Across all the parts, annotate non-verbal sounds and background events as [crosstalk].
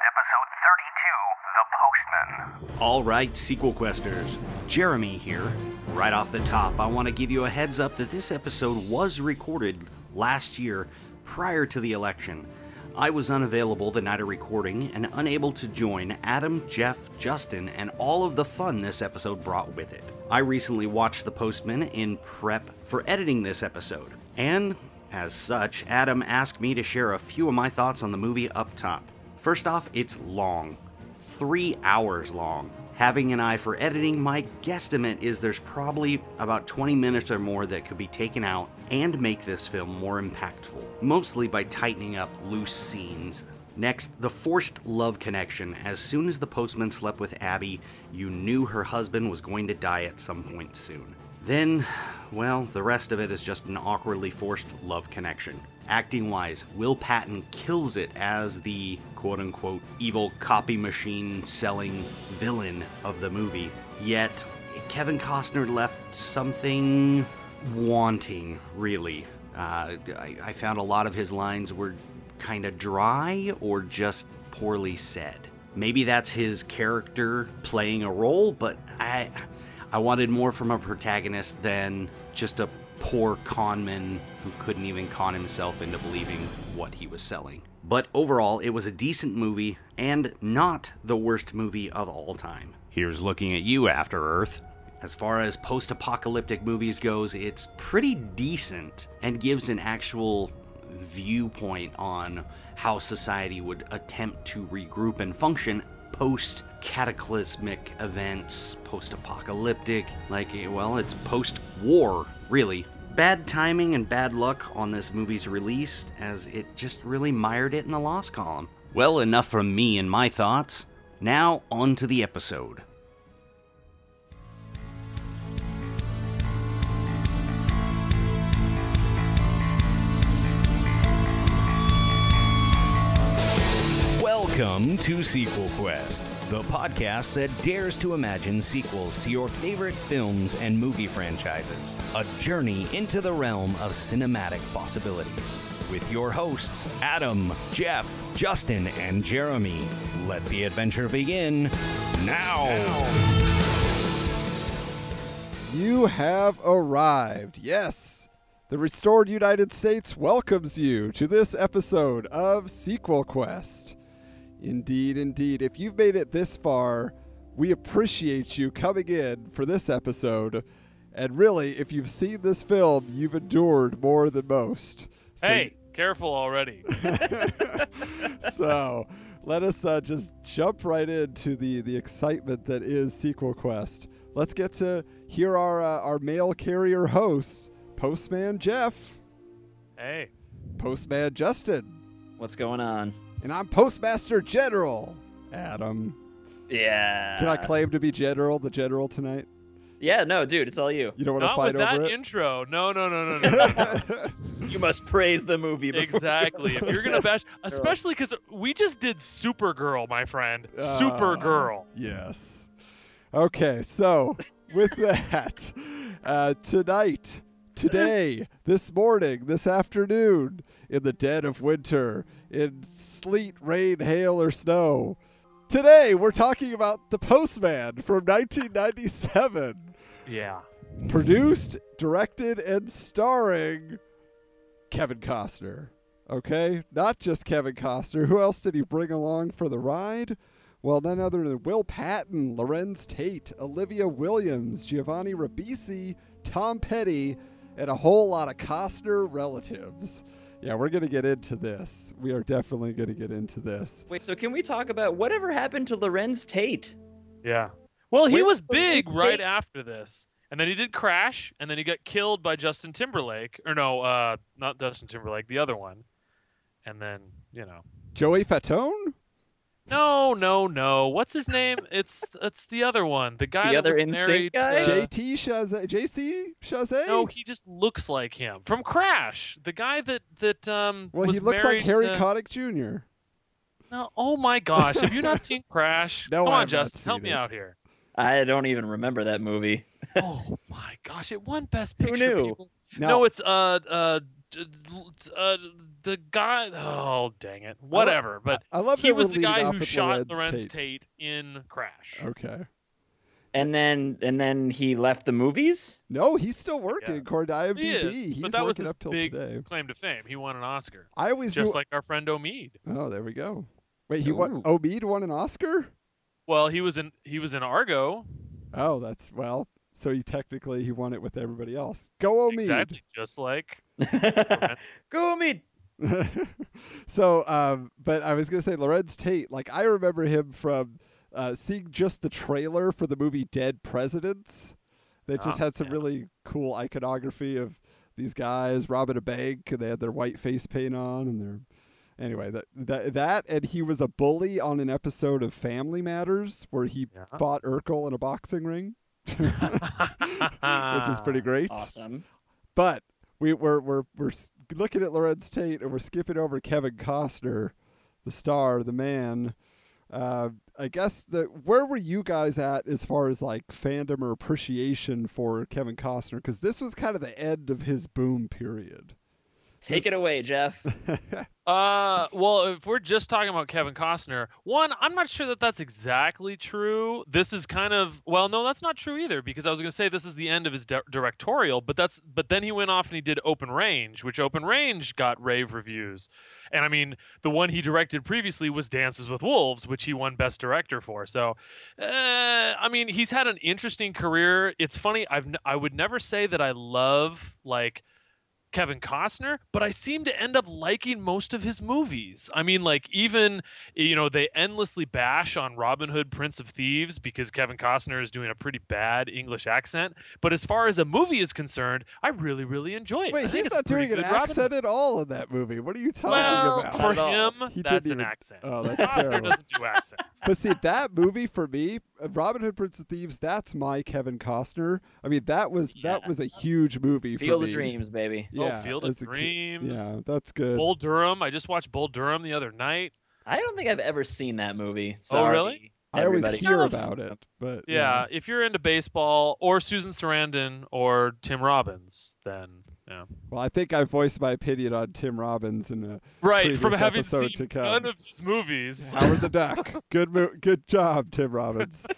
episode 32 The Postman. All right, sequel questers. Jeremy here. Right off the top, I want to give you a heads up that this episode was recorded last year prior to the election. I was unavailable the night of recording and unable to join Adam, Jeff, Justin, and all of the fun this episode brought with it. I recently watched The Postman in prep for editing this episode, and as such, Adam asked me to share a few of my thoughts on the movie up top. First off, it's long. Three hours long. Having an eye for editing, my guesstimate is there's probably about 20 minutes or more that could be taken out and make this film more impactful, mostly by tightening up loose scenes. Next, the forced love connection. As soon as the postman slept with Abby, you knew her husband was going to die at some point soon. Then, well, the rest of it is just an awkwardly forced love connection. Acting wise, Will Patton kills it as the quote unquote evil copy machine selling villain of the movie. Yet, Kevin Costner left something wanting, really. Uh, I, I found a lot of his lines were kind of dry or just poorly said. Maybe that's his character playing a role, but I I wanted more from a protagonist than just a poor conman who couldn't even con himself into believing what he was selling. But overall, it was a decent movie and not the worst movie of all time. Here's looking at you, After Earth. As far as post apocalyptic movies goes, it's pretty decent and gives an actual viewpoint on how society would attempt to regroup and function post cataclysmic events, post apocalyptic. Like, well, it's post war, really. Bad timing and bad luck on this movie's release, as it just really mired it in the loss column. Well, enough from me and my thoughts. Now, on to the episode. Welcome to Sequel Quest, the podcast that dares to imagine sequels to your favorite films and movie franchises. A journey into the realm of cinematic possibilities. With your hosts, Adam, Jeff, Justin, and Jeremy. Let the adventure begin now. You have arrived. Yes. The restored United States welcomes you to this episode of Sequel Quest. Indeed, indeed. If you've made it this far, we appreciate you coming in for this episode. And really, if you've seen this film, you've endured more than most. So, Hey, careful already. [laughs] [laughs] so let us uh, just jump right into the, the excitement that is Sequel Quest. Let's get to hear our, uh, our mail carrier hosts Postman Jeff, hey. Postman Justin, What's going on? And I'm Postmaster General Adam. Yeah. Can I claim to be General, the General tonight? Yeah, no, dude, it's all you. You don't want to Not fight with that over intro. No, no, no, no, no. no. [laughs] You must praise the movie. Before exactly. If you're gonna [laughs] bash, especially because we just did Supergirl, my friend. Ah. Supergirl. Yes. Okay, so with that, uh, tonight, today, this morning, this afternoon, in the dead of winter, in sleet, rain, hail, or snow, today we're talking about The Postman from 1997. Yeah. Produced, directed, and starring Kevin Costner. Okay? Not just Kevin Costner. Who else did he bring along for the ride? Well, none other than Will Patton, Larenz Tate, Olivia Williams, Giovanni Ribisi, Tom Petty, and a whole lot of Costner relatives. Yeah, we're going to get into this. We are definitely going to get into this. Wait, so can we talk about whatever happened to Larenz Tate? Yeah. Well, he Where was was big Larenz right Tate? after this. And then he did Crash, and then he got killed by Justin Timberlake. Or no, uh, not Justin Timberlake, the other one. And then, you know. Joey Fatone? No, no, no. What's his name? It's it's the other one. The guy The that other was married guy? to- JT Chasez? JC Chasez? No, he just looks like him from Crash. The guy that that um well, was he looks like Harry to... Connick Jr. No, oh my gosh! Have you not seen Crash? [laughs] No, Come on, Justin, help seen me out here. I don't even remember that movie. [laughs] oh my gosh! It won Best Picture. Who Picture. knew? People. Now, No, it's uh uh d- d- uh the guy. Oh dang it! Whatever. But I love he was the guy who shot Larenz Larenz Tate. Tate. in Crash. Okay. And then and then he left the movies. No, he's still working Yeah. according to IMDb. He is, he's but that was working his up till big today. claim to fame. He won an Oscar, I always just knew. like our friend Omid. oh, there we go. Wait, he won. Ooh. Omid won an Oscar. Well, he was in he was in Argo. Oh, that's well. So he technically he won it with everybody else. Go Omid. Exactly, just like [laughs] Go meet. [laughs] so, um, but I was gonna say Larenz Tate. Like I remember him from uh, seeing just the trailer for the movie Dead Presidents. That just Ah, had some yeah. really cool iconography of these guys robbing a bank, and they had their white face paint on, and their anyway that that that and he was a bully on an episode of Family Matters where he Yeah. fought Urkel in a boxing ring, [laughs] [laughs] which is pretty great. Awesome. But we, we're we're we're looking at Larenz Tate and we're skipping over Kevin Costner, the star, the man. Uh, I guess the where were you guys at as far as like fandom or appreciation for Kevin Costner? Because this was kind of the end of his boom period. Take it away, Jeff. [laughs] Uh, well, if we're just talking about Kevin Costner, one, I'm not sure that that's exactly true. This is kind of well, no, that's not true either because I was going to say this is the end of his di- directorial, but that's but then he went off and he did Open Range, which Open Range got rave reviews, and I mean the one he directed previously was Dances with Wolves, which he won Best Director for. So, uh, I mean, he's had an interesting career. It's funny, I've n- I would never say that I love like. Kevin Costner, but I seem to end up liking most of his movies. I mean, like, even, you know, they endlessly bash on Robin Hood, Prince of Thieves because Kevin Costner is doing a pretty bad English accent. But as far as a movie is concerned, I really, really enjoy it. I Wait, think he's not doing pretty an good Robin accent Hood. at all in that movie. What are you talking Well, about? for Not at all. him, He that's didn't an even- accent. Oh, that's Costner terrible. doesn't do accents. But see, that movie for me, Robin Hood, Prince of Thieves, that's my Kevin Costner. I mean, that was that was a huge movie. for Field of me. Dreams, baby. Yeah, oh, Field of as a kid. Dreams. Yeah, that's good. Bull Durham. I just watched Bull Durham the other night. I don't think I've ever seen that movie. Oh, Sorry, really? I always everybody. hear kind of- about it, but Yeah, if you're into baseball or Susan Sarandon or Tim Robbins, then yeah. Well, I think I voiced my opinion on Tim Robbins in uh, Right, from having episode seen to come. none of his movies. Howard the Duck. Good, mo- good job, Tim Robbins. [laughs]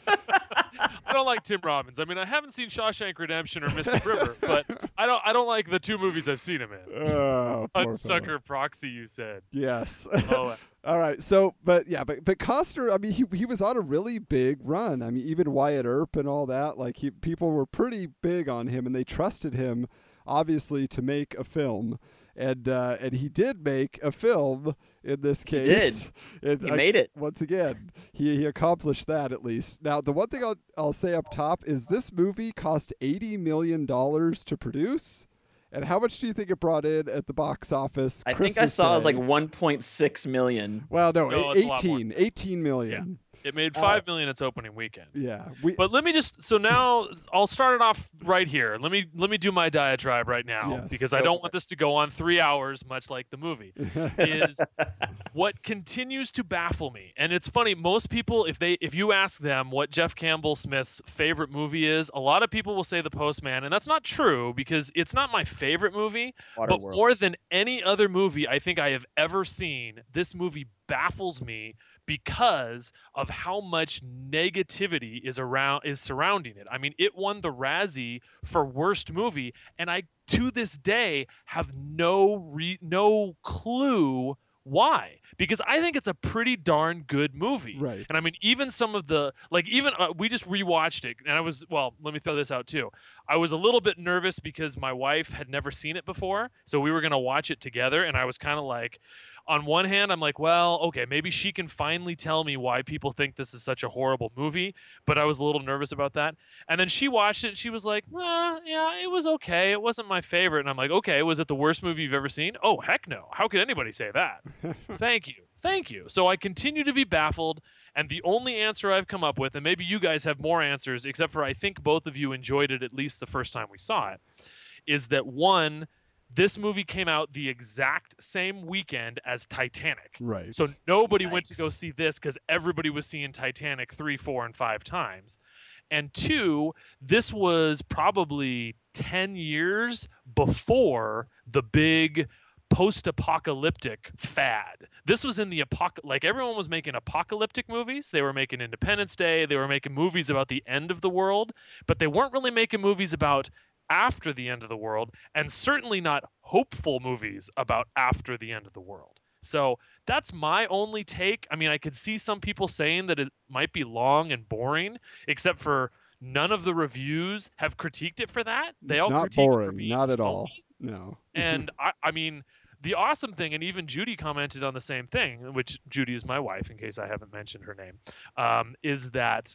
I don't like Tim Robbins. I mean, I haven't seen Shawshank Redemption or Mystic River, but [laughs] I don't I don't like the two movies I've seen him in. Oh, Hudsucker fellow. Proxy, you said. Yes. Oh, [laughs] All right. So, but yeah, but but Costner. I mean, he he was on a really big run. I mean, even Wyatt Earp and all that. Like, he people were pretty big on him, and they trusted him, obviously, to make a film. And uh, and he did make a film in this case. He case. It- [laughs] He I- made it. once again, he, he accomplished that at least. Now, the one thing I'll, I'll say up top is this movie cost $80 million to produce. And how much do you think it brought in at the box office? I think I Christmas saw it was like 1.6 million. Well, no, No, eight- it's a lot more 18, 18 million. It made Uh, five million its opening weekend. Yeah. We, But let me just so now I'll start it off right here. Let me let me do my diatribe right now Yes. because I don't for want this to go on three hours, much like the movie. is [laughs] what continues to baffle me. And it's funny, most people if they if you ask them what Jeff Campbell Smith's favorite movie is, a lot of people will say The Postman, and that's not true because it's not my favorite movie, but Waterworld. more than any other movie I think I have ever seen, this movie baffles me because of how much negativity is around is surrounding it. I mean, it won the Razzie for worst movie and I to this day have no re- no clue why because i think it's a pretty darn good movie Right. and i mean even some of the like even uh, we just rewatched it and i was well let me throw this out too i was a little bit nervous because my wife had never seen it before so we were going to watch it together and i was kind of like on one hand i'm like well okay maybe she can finally tell me why people think this is such a horrible movie but i was a little nervous about that. And then she watched it and she was like nah, yeah it was okay. It wasn't my favorite. And i'm like okay was it the worst movie you've ever seen? Oh heck no. How could anybody say that? [laughs] Thank you. Thank you. So i continue to be baffled and the only answer i've come up with and maybe you guys have more answers except for i think both of you enjoyed it at least the first time we saw it is that one this movie came out the exact same weekend as titanic right. so nobody went to go see this because everybody was seeing Titanic three, four, and five times. And two, this was probably 10 years before the big post-apocalyptic fad. This was in the apoc like everyone was making apocalyptic movies. They were making Independence Day, they were making movies about the end of the world, but they weren't really making movies about after the end of the world and certainly not hopeful movies about after the end of the world. So that's my only take. I mean, I could see some people saying that it might be long and boring, except for none of the reviews have critiqued it for that. They it's all not boring, not at all. No. And [laughs] I, I mean, the awesome thing, and even Judy commented on the same thing, which Judy is my wife, in case I haven't mentioned her name, um, is that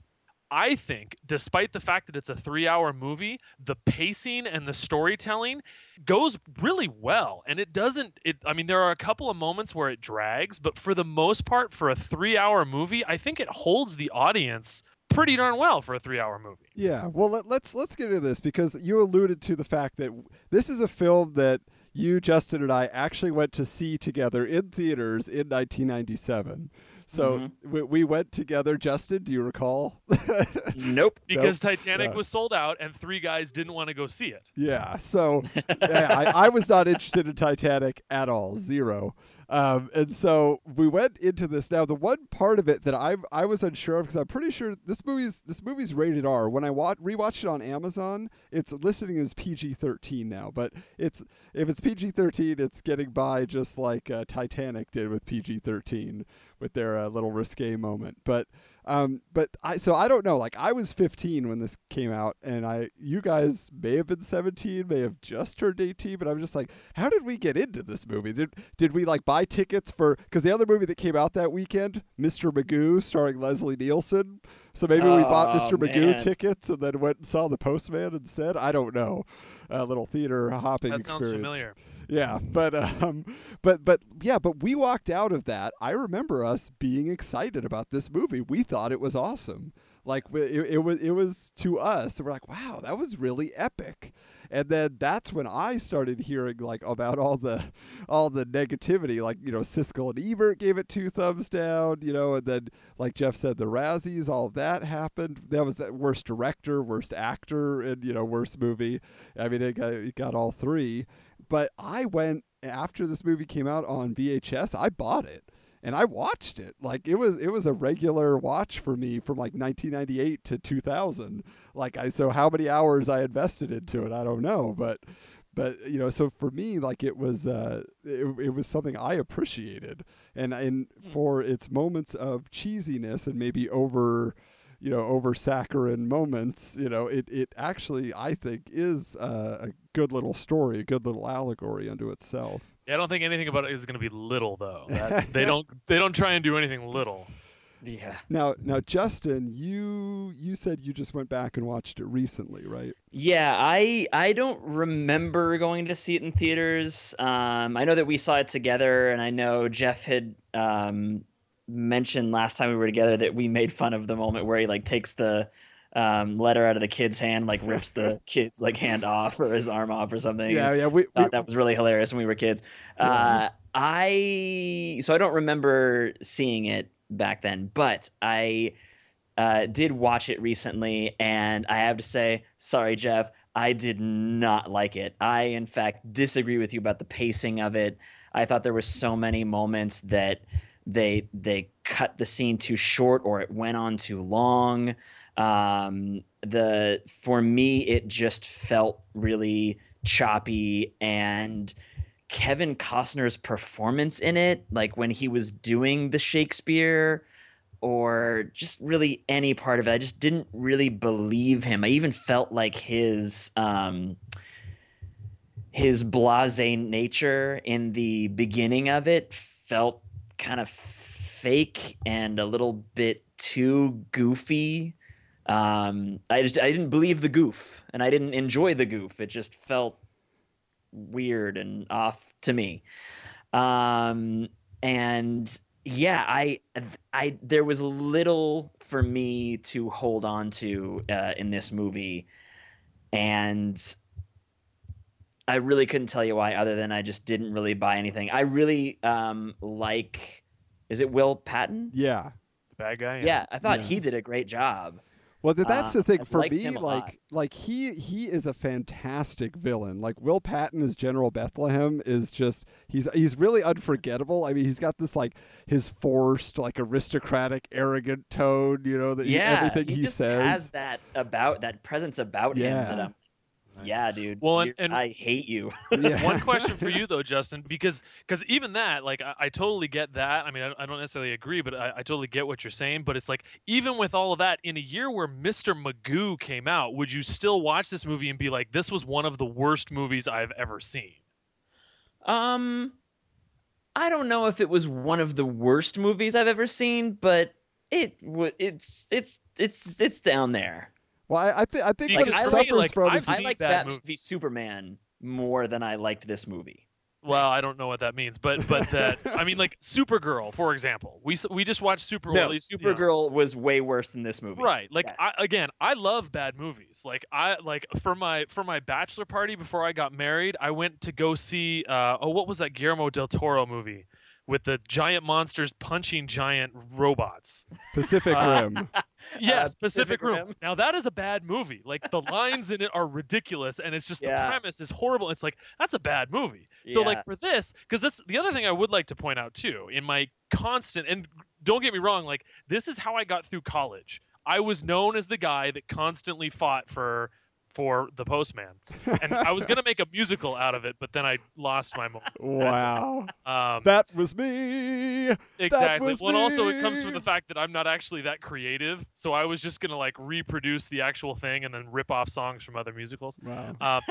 I think, despite the fact that it's a three hour movie, the pacing and the storytelling goes really well. And it doesn't, it, I mean, there are a couple of moments where it drags, but for the most part, for a three hour movie, I think it holds the audience pretty darn well for a three hour movie. Yeah, well let, let's let's get into this because you alluded to the fact that this is a film that you, Justin, and I actually went to see together in theaters in 1997. So Mm-hmm. we, we went together. Justin, do you recall? [laughs] Nope. Because Nope. Titanic Yeah. was sold out and three guys didn't want to go see it. yeah. So [laughs] yeah, I, I was not interested in Titanic at all, zero. Um, and so we went into this. Now, the one part of it that I I was unsure of because I'm pretty sure this movie's this movie's rated R. When I wa- rewatched it on Amazon, it's listing as PG-13 now. But it's if it's PG-13, it's getting by just like uh, Titanic did with PG-13 with their uh, little risque moment. But um, but I so I don't know. Like I was 15 when this came out, and I you guys may have been 17, may have just turned 18. But I'm just like, how did we get into this movie? Did did we like buy tickets for? Because the other movie that came out that weekend, Mr. Magoo, starring Leslie Nielsen. So maybe we bought Oh, Mr. Magoo tickets and then went and saw the Postman instead. I don't know. A little theater hopping That sounds experience. familiar. Yeah, but um, but but yeah, but we walked out of that. I remember us being excited about this movie. We thought it was awesome. Like it, it was it was to us. We're like, wow, that was really epic. And then that's when I started hearing like about all the all the negativity. Like you know, Siskel and Ebert gave it two thumbs down. You know, and then like Jeff said, the Razzies, all of that happened. That was the worst director, worst actor, and you know, worst movie. I mean, it got, it got all three but I went after this movie came out on VHS. I bought it and I watched it. Like it was it was a regular watch for me from like 1998 to 2000. Like I so how many hours I invested into it, I don't know, but but you know, so for me like it was uh it, it was something I appreciated. And and for its moments of cheesiness and maybe over you know, over saccharine moments, you know, it, it actually, I think, is uh, a good little story, a good little allegory unto itself. Yeah, I don't think anything about it is going to be little though. [laughs] That's, they don't they don't try and do anything little. Yeah. Now, now, Justin, you you said you just went back and watched it recently, right? Yeah, I I don't remember going to see it in theaters. Um, I know that we saw it together, and I know Jeff had um, mentioned last time we were together that we made fun of the moment where he like takes the um, letter out of the kid's hand, like rips the [laughs] kid's like hand off or his arm off or something. Yeah, yeah. We, we thought that was really hilarious when we were kids. Yeah. Uh, I so I don't remember seeing it back then, but I uh, did watch it recently, and I have to say, sorry, Jeff, I did not like it. I, in fact, disagree with you about the pacing of it. I thought there were so many moments that they they cut the scene too short or it went on too long. Um, the for me, it just felt really choppy and Kevin Costner's performance in it, like when he was doing the Shakespeare or just really any part of it, I just didn't really believe him. I even felt like his um his blasé nature in the beginning of it felt kind of fake and a little bit too goofy. Um, I just I didn't believe the goof, and I didn't enjoy the goof. It just felt weird and off to me. Um, and yeah, I I there was little for me to hold on to uh, in this movie, and I really couldn't tell you why, other than I just didn't really buy anything. I really um like, is it Will Patton? yeah. The bad guy. Yeah, I thought Yeah. he did a great job. Well, that's Uh, the thing I for me. him a lot. Like, like he he is a fantastic villain. Like Will Patton as General Bethlehem is just he's he's really unforgettable. I mean, he's got this like his forced, like aristocratic, arrogant tone. You know that he- yeah, everything he, just says. has that about that presence about him that Yeah. I'm. Yeah, dude. Well, and- and- I hate you. [laughs] Yeah. One question for you [laughs] though, Justin, because because even that, like, I, I totally get that. I mean, I, I don't necessarily agree, but I, I totally get what you're saying. But it's like, even with all of that, in a year where Mr. Magoo came out, would you still watch this movie and be like, this was one of the worst movies I've ever seen? Um, I don't know if it was one of the worst movies I've ever seen, but it w- it's it's it's it's down there. Well, I, I, th- I think See, what it I for suffers me, like, from I've is I seen liked bad that movie Superman more than I liked this movie. Well, I don't know what that means, but but that I mean, like Supergirl, for example. We we just watched Super. No, at least, you know- Supergirl was way worse than this movie. Right. Like Yes. I, again, I love bad movies. Like I like for my for my bachelor party before I got married, I went to go see uh oh what was that Guillermo del Toro movie with the giant monsters punching giant robots. Pacific Uh, Rim. [laughs] Yes, Pacific Pacific Rim. Rim. Now that is a bad movie. Like the lines in it are ridiculous and it's just Yeah. the premise is horrible. It's like that's a bad movie. So Yeah. like for this, because that's the other thing I would like to point out too, in my constant and don't get me wrong, like this is how I got through college. I was known as the guy that constantly fought for for the postman. And I was [laughs] gonna make a musical out of it, but then I lost my moment. wow, Um that was me. exactly. was Well and also it comes from the fact that I'm not actually that creative. So I was just gonna like reproduce the actual thing and then rip off songs from other musicals. Wow. Um,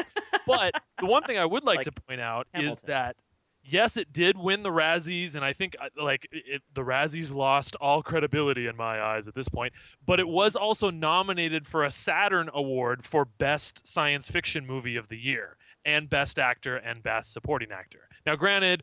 but the one thing I would like, Like to point out is that yes, it did win the Razzies, and I think uh, like it, the Razzies lost all credibility in my eyes at this point. But it was also nominated for a Saturn Award for Best Science Fiction Movie of the Year and Best Actor and Best Supporting Actor. Now, granted.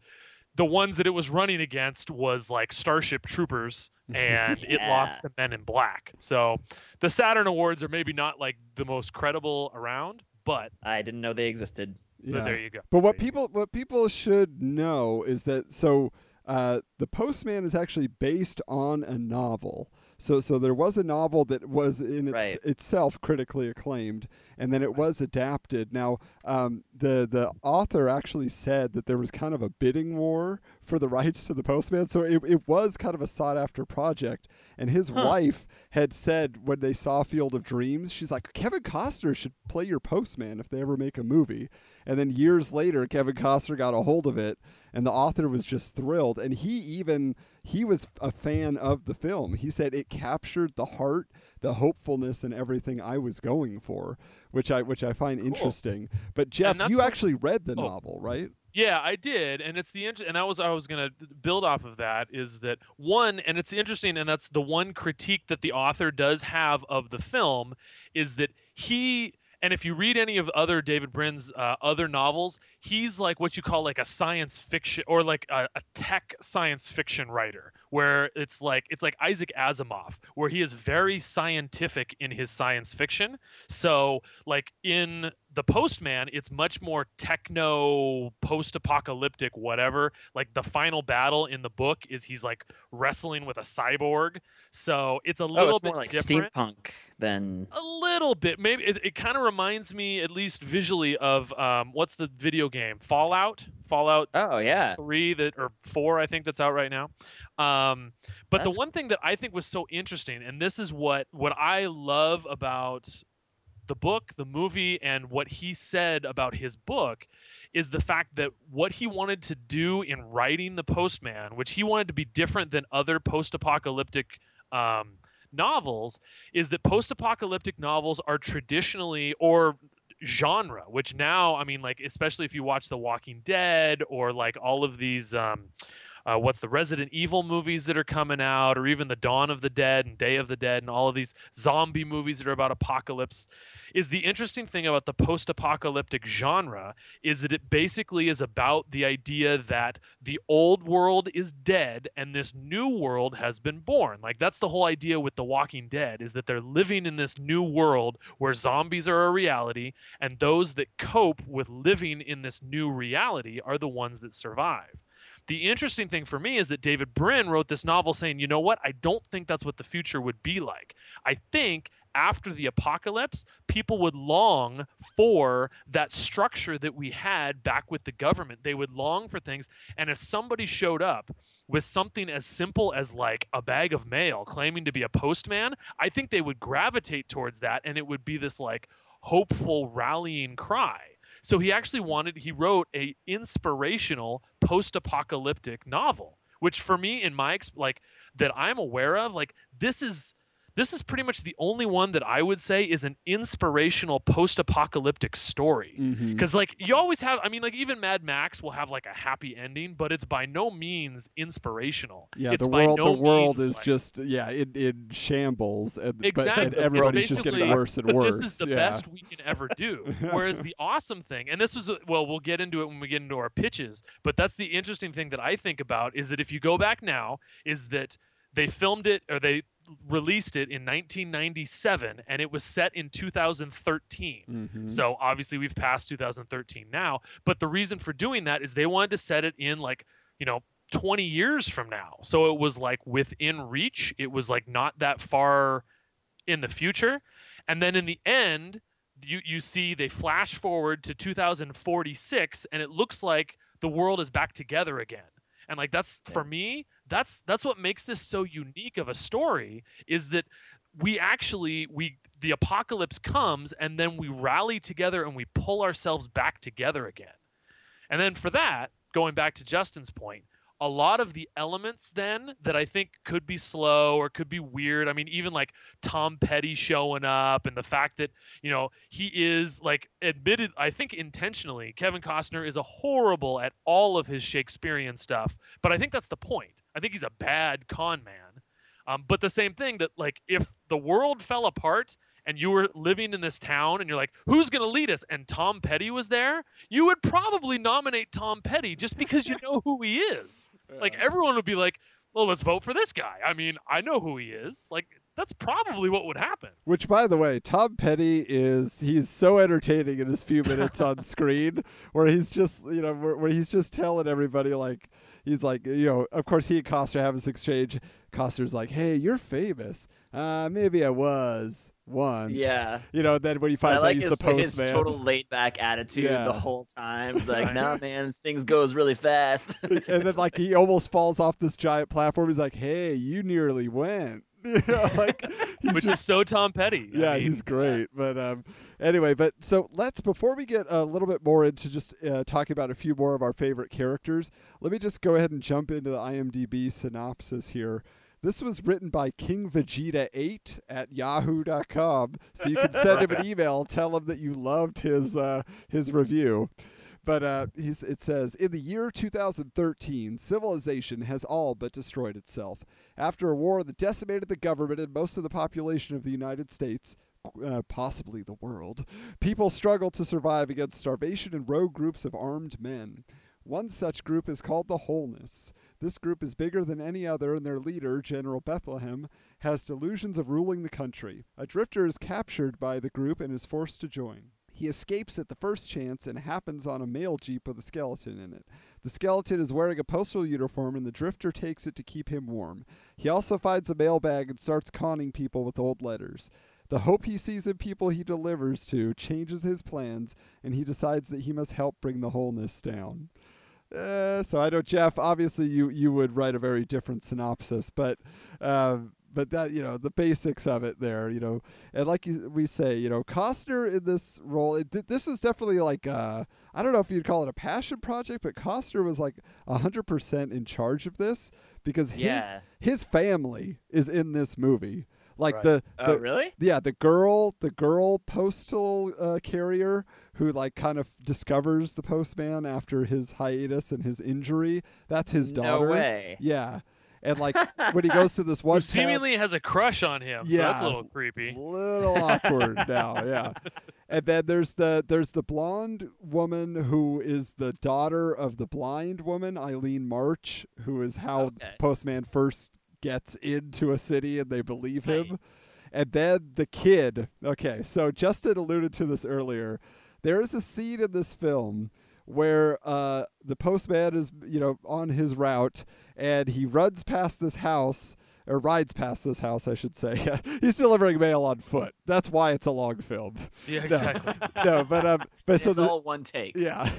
The ones that it was running against was like Starship Troopers, [laughs] and it lost to Men in Black. So, the Saturn Awards are maybe not like the most credible around, but I didn't know they existed. But Yeah. there you go. But what There people what people should know is that so uh, the Postman is actually based on a novel. So so there was a novel that was in its, Right. itself critically acclaimed, and then it was adapted. Now um, the the author actually said that there was kind of a bidding war for the [laughs] rights to the Postman. So it, it was kind of a sought after project. And his wife had said when they saw Field of Dreams, she's like, Kevin Costner should play your Postman if they ever make a movie. And then years later, Kevin Costner got a hold of it, and the author was just thrilled. And he even he was a fan of the film. He said it captured the heart, the hopefulness, and everything I was going for, which I which I find interesting. But Jeff, you what- actually read the oh. novel, right? Yeah, I did, and it's the int- and that was I was gonna build off of that is that one, and it's interesting, and that's the one critique that the author does have of the film is that he. And if you read any of other David Brin's uh, other novels, he's like what you call like a science fiction or like a, a tech science fiction writer, where it's like it's like Isaac Asimov, where he is very scientific in his science fiction. So like in the Postman, it's much more techno, post-apocalyptic, whatever. Like the final battle in the book is he's like wrestling with a cyborg. So it's a little Oh, it's bit more like different. steampunk than A little bit, maybe it, it kind of reminds me, at least visually, of um, what's the video game Fallout? Fallout Oh yeah. three that or four I think that's out right now. Um, but That's- the one thing that I think was so interesting, and this is what what I love about the book, the movie, and what he said about his book is the fact that what he wanted to do in writing the Postman, which he wanted to be different than other post-apocalyptic um, novels, is that post-apocalyptic novels are traditionally or genre which now i mean like especially if you watch the walking dead or like all of these um uh, what's the Resident Evil movies that are coming out, or even the Dawn of the Dead and Day of the Dead, and all of these zombie movies that are about apocalypse. Is the interesting thing about the post apocalyptic genre is that it basically is about the idea that the old world is dead and this new world has been born. Like, that's the whole idea with The Walking Dead, is that they're living in this new world where zombies are a reality, and those that cope with living in this new reality are the ones that survive. The interesting thing for me is that David Brin wrote this novel saying, you know what? I don't think that's what the future would be like. I think after the apocalypse, people would long for that structure that we had back with the government. They would long for things. And if somebody showed up with something as simple as like a bag of mail claiming to be a postman, I think they would gravitate towards that and it would be this like hopeful rallying cry. So he actually wanted he wrote a inspirational post-apocalyptic novel, which for me in my like that I'm aware of, like this is this is pretty much the only one that I would say is an inspirational post-apocalyptic story. Mm-hmm. Because like you always have, I mean, like even Mad Max will have like a happy ending, but it's by no means inspirational. Yeah, it's the by world no the world means, is like- just yeah in, in shambles and, but- Exactly. and everybody's just getting worse and worse. This is the yeah. best we can ever do. [laughs] Whereas the awesome thing, and this is well, we'll get into it when we get into our pitches, but that's the interesting thing that I think about is that if you go back now, is that they filmed it or they released it in 1997 and it was set in 2013. Mhm. So obviously we've passed 2013 now, but the reason for doing that is they wanted to set it in like, you know, 20 years from now. So it was like within reach. It was like not that far in the future. And then in the end, you you see they flash forward to 2046 and it looks like the world is back together again. And like that's for me, that's that's what makes this so unique of a story is that we actually we the apocalypse comes and then we rally together and we pull ourselves back together again. And then for that, going back to Justin's point, a lot of the elements then that I think could be slow or could be weird. I mean, even like Tom Petty showing up and the fact that, you know, he is like admitted, I think intentionally, Kevin Costner is a horrible at all of his Shakespearean stuff. But I think that's the point. I think he's a bad con man. Um, but the same thing that like if the world fell apart and you were living in this town and you're like, who's going to lead us? And Tom Petty was there, you would probably nominate Tom Petty just [laughs] because you know who he is. Like everyone would be like, well, let's vote for this guy. I mean, I know who he is. Like that's probably what would happen. Which, by the way, Tom Petty is he's so entertaining in his few minutes on [laughs] screen, where he's just you know where, where he's just telling everybody like he's like you know of course he and Costner have this exchange. Costner's like, hey, you're famous. Uh, maybe I was once. Yeah. You know, then when he finds like out he's his, the his postman. total laid back attitude Yeah. the whole time. He's like, [laughs] nah, man, things goes really fast. [laughs] and then like he almost falls off this giant platform. He's like, "Hey, you nearly went." [laughs] You know, like Which just is so Tom Petty. I yeah, mean, he's great. But um, anyway, but so let's before we get a little bit more into just uh, talking about a few more of our favorite characters, let me just go ahead and jump into the IMDb synopsis here. This was written by King Vegeta 8 at yahoo.com. So you can [laughs] send him an email, tell him that you loved his uh, his review. But uh, he's, it says In the year 2013, civilization has all but destroyed itself. After a war that decimated the government and most of the population of the United States, uh, possibly the world, people struggle to survive against starvation and rogue groups of armed men. One such group is called the Holnists. This group is bigger than any other, and their leader, General Bethlehem, has delusions of ruling the country. A drifter is captured by the group and is forced to join. He escapes at the first chance and happens on a mail jeep with a skeleton in it. The skeleton is wearing a postal uniform, and the drifter takes it to keep him warm. He also finds a mailbag and starts conning people with old letters. The hope he sees in people he delivers to changes his plans, and he decides that he must help bring the Holnists down. Uh, so I know Jeff. Obviously, you you would write a very different synopsis, but um, but that you know the basics of it there, you know, and like you, we say, you know, Costner in this role, it, th- this is definitely like uh, I don't know if you'd call it a passion project, but Costner was like hundred percent in charge of this because his Yeah. his family is in this movie. Like Right. the, oh, the really? yeah, the girl, the girl postal uh, carrier who like kind of discovers the postman after his hiatus and his injury. That's his daughter No daughter. way. Yeah, and like when he goes to this one [laughs] Who town- seemingly has a crush on him. so that's a little creepy. A little awkward [laughs] now, yeah. And then there's the there's the blonde woman who is the daughter of the blind woman, Eileen March, who is how Okay. Postman first gets into a city and they believe him. Right. And then the kid. Okay, so Justin alluded to this earlier. There is a scene in this film where uh, the postman is, you know, on his route and he runs past this house or rides past this house, I should say. [laughs] He's delivering mail on foot. That's why it's a long film. [laughs] Yeah, exactly. [laughs] no, but um, but so it's the, all one take. yeah.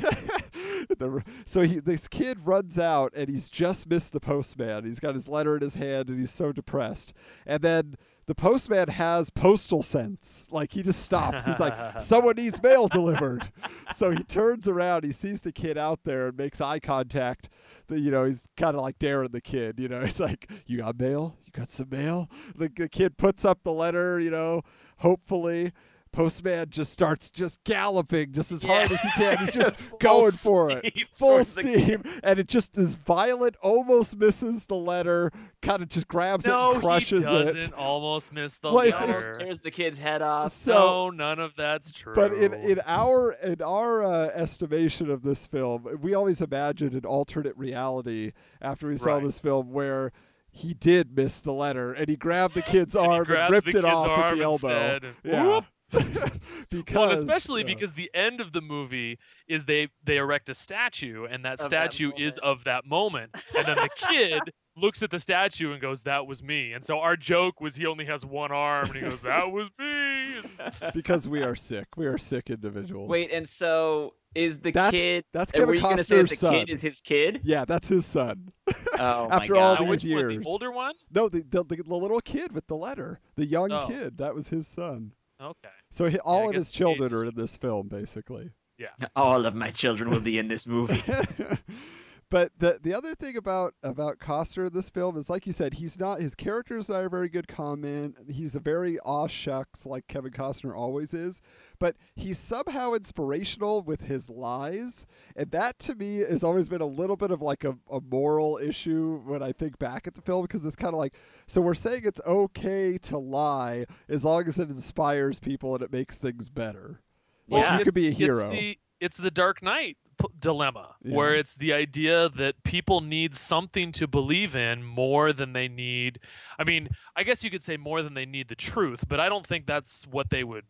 The- so he, this kid runs out and he's just missed the postman. He's got his letter in his hand and he's so depressed. And then the postman has postal sense. Like he just stops. He's like, [laughs] someone needs mail delivered. so he turns around. He sees the kid out there and makes eye contact. The, you know, he's kind of like daring the kid. You know, [laughs] he's like, "You got mail? You got some mail?" The, the kid puts up the letter. You know, hopefully. Postman just starts just galloping just as hard as he can. He's just [laughs] going for it. [laughs] Full steam. And it just is violent, almost misses the letter, kind of just grabs it and crushes it. No, he doesn't it. almost miss the Well, He it's- letter. almost tears the kid's head off. So no, none of that's true. But in, in our in our uh, estimation of this film, we always imagined an alternate reality after we saw Right. this film where he did miss the letter and he grabbed the kid's [laughs] arm and grabs ripped it off at the elbow. instead Yeah. whoop. [laughs] because well, especially yeah. because the end of the movie is they they erect a statue, and that Of statue is of that moment, and then the kid [laughs] looks at the statue and goes, "That was me." And so our joke was he only has one arm, and he goes, "That was me." [laughs] because we are sick. We are sick individuals. Wait, and so is the That's- kid? that's Kevin were you gonna say the Costner's son. kid is his kid? Yeah, that's his son. Oh After my all god! Now, which these one, years. the older one? No, the, the the little kid with the letter, the young Oh. kid, that was his son. Okay. So he, all I of his children age is- are in this film, basically. Yeah. All of my children will be in this movie. [laughs] [laughs] but the the other thing about about Costner in this film is, like you said, he's not his character's not a very good comment. He's a very aw shucks, like Kevin Costner always is. But he's somehow inspirational with his lies, and that to me has always been a little bit of like a, a moral issue when I think back at the film because it's kind of like, so we're saying it's okay to lie as long as it inspires people and it makes things better. Well, Like, you could be a hero. It's the, it's the Dark Knight p- dilemma, where it's the idea that people need something to believe in more than they need. I mean, I guess you could say more than they need the truth, but I don't think that's what they would,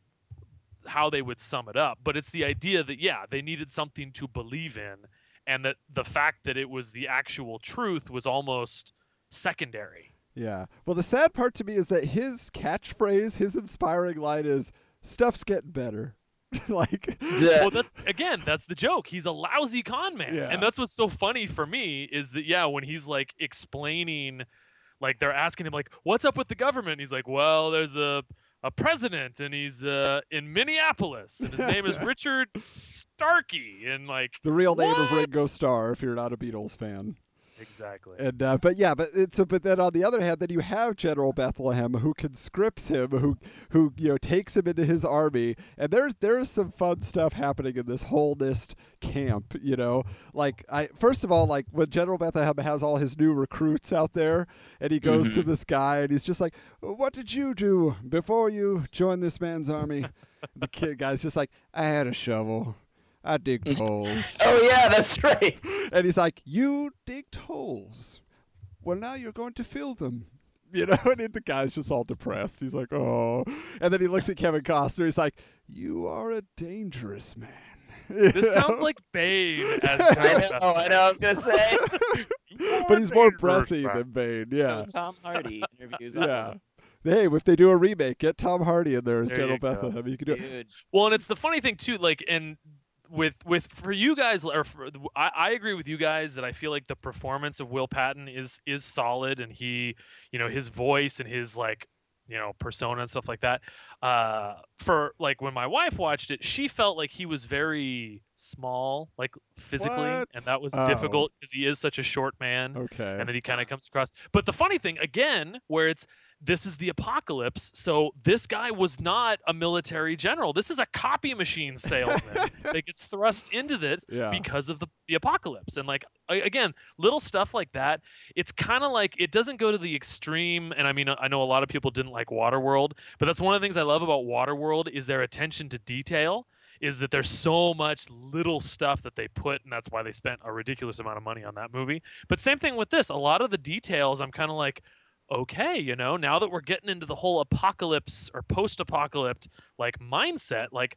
how they would sum it up. But it's the idea that yeah, they needed something to believe in, and that the fact that it was the actual truth was almost secondary. Yeah. Well, the sad part to me is that his catchphrase, his inspiring line is "Stuff's getting better." [laughs] like, well that's again that's the joke. He's a lousy con man. Yeah. and that's what's so funny for me is that yeah when he's like explaining like they're asking him like what's up with the government? He's like well there's a a president and he's uh in minneapolis and his name is [laughs] richard starkey. And like the real name of Ringo Starr, if you're not a Beatles fan. Exactly And uh, but yeah, but it's so. But then on the other hand, then you have General Bethlehem who conscripts him, who who you know takes him into his army, and there's there's some fun stuff happening in this whole Holnist camp. You know, like I first of all, like when General Bethlehem has all his new recruits out there, and he goes to this guy, and he's just like, "What did you do before you joined this man's army?" the kid guy's just like, "I had a shovel." I dig [laughs] holes. oh yeah, that's right. And he's like, "You digged holes. Well, now you're going to fill them." You know, [laughs] and the guy's just all depressed. He's like, "Oh," and then he looks at Kevin Costner. He's like, "You are a dangerous man." [laughs] this sounds like bane as I General know. I know. I was gonna say. but he's more Dangerous breathy man. than Bane. Yeah, So Tom Hardy interviews. yeah. Hey, if they do a remake, get Tom Hardy in there as There General you go. Bethlehem. You can do it. Well, and it's the funny thing too, like, and with with for you guys, or for, I, I agree with you guys that I feel like the performance of Will Patton is is solid, and he, you know, his voice and his like, you know, persona and stuff like that. Uh, for like when my wife watched it, she felt like he was very small, like physically, What? and that was Oh. difficult because he is such a short man Okay. and then he kind of comes across. But the funny thing, again, where it's this is the apocalypse, so this guy was not a military general. This is a copy machine salesman [laughs] that gets thrust into this Yeah. because of the, the apocalypse. And like again, little stuff like that. It's kind of like it doesn't go to the extreme. And I mean, I know a lot of people didn't like Waterworld, but that's one of the things I love about Waterworld is their attention to detail. Is that there's so much little stuff that they put, and that's why they spent a ridiculous amount of money on that movie. But same thing with this. A lot of the details, I'm kind of like, okay, you know, now that we're getting into the whole apocalypse or post-apocalypse like mindset, like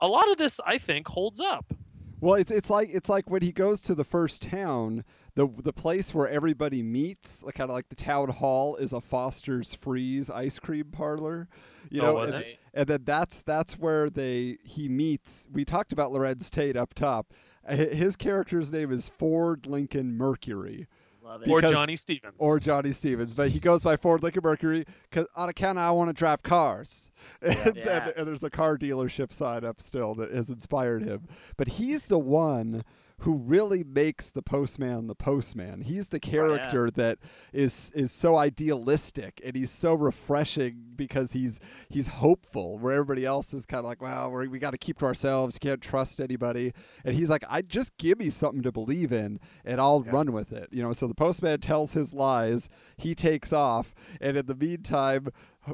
a lot of this I think holds up. Well, it's it's like it's like when he goes to the first town. the the place where everybody meets, like kind of like the town hall, is a Foster's Freeze ice cream parlor. You Oh, know, was and, and then that's that's where they he meets. We talked about Larenz Tate up top. His character's name is Ford Lincoln Mercury Love it. Or Johnny Stevens. or Johnny Stevens, but he goes by Ford Lincoln Mercury because on account of I want to drive cars. [laughs] And, Yeah. and- and there's a car dealership sign up still that has inspired him. But he's the one who really makes the postman the postman. He's the oh, character that is is so idealistic and he's so refreshing because he's he's hopeful where everybody else is kind of like, wow, we're, we got to keep to ourselves, can't trust anybody. And he's like, I just give me something to believe in and I'll run with it. You know, so the postman tells his lies, he takes off, and in the meantime,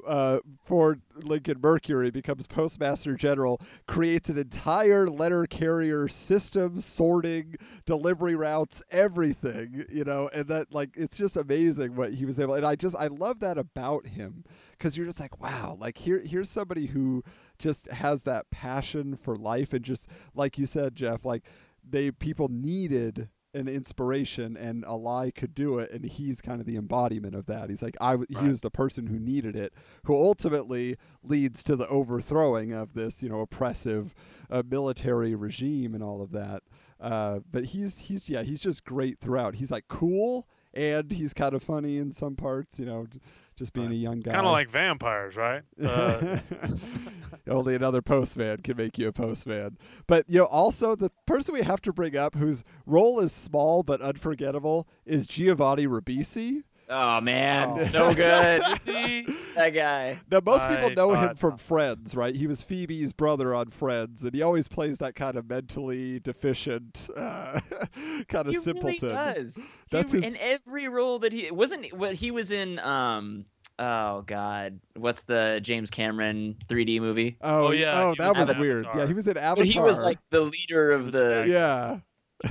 uh, Ford Lincoln Mercury becomes Postmaster General, creates an entire letter carrier system, sorting, delivery routes, everything, you know, and that, like, it's just amazing what he was able, and I just, I love that about him, because you're just like, wow, like, here, here's somebody who just has that passion for life, and just, like you said, Jeff, like, they, people needed an inspiration and a lie could do it and he's kind of the embodiment of that. He's like i w- he was the person who needed it who ultimately leads to the overthrowing of this you know oppressive uh, military regime and all of that. Uh, but he's he's yeah he's just great throughout. He's like cool and he's kind of funny in some parts you know just being a young guy Kind of like vampires, right? [laughs] Uh, [laughs] Only another postman can make you a postman. But you know, also the person we have to bring up, whose role is small but unforgettable, is Giovanni Ribisi. Oh man, Oh. so good. [laughs] See? that guy. Now, most people I know him from Friends, right? He was Phoebe's brother on Friends, and he always plays that kind of mentally deficient, uh, [laughs] kind of He simpleton. really does. That's he, his- in every role that he wasn't. What he was in. Um. Oh God, what's the James Cameron 3D movie? Oh, Oh, yeah, Oh, that was was weird. Yeah, he was in Avatar. But he was like the leader of the. the yeah. [laughs]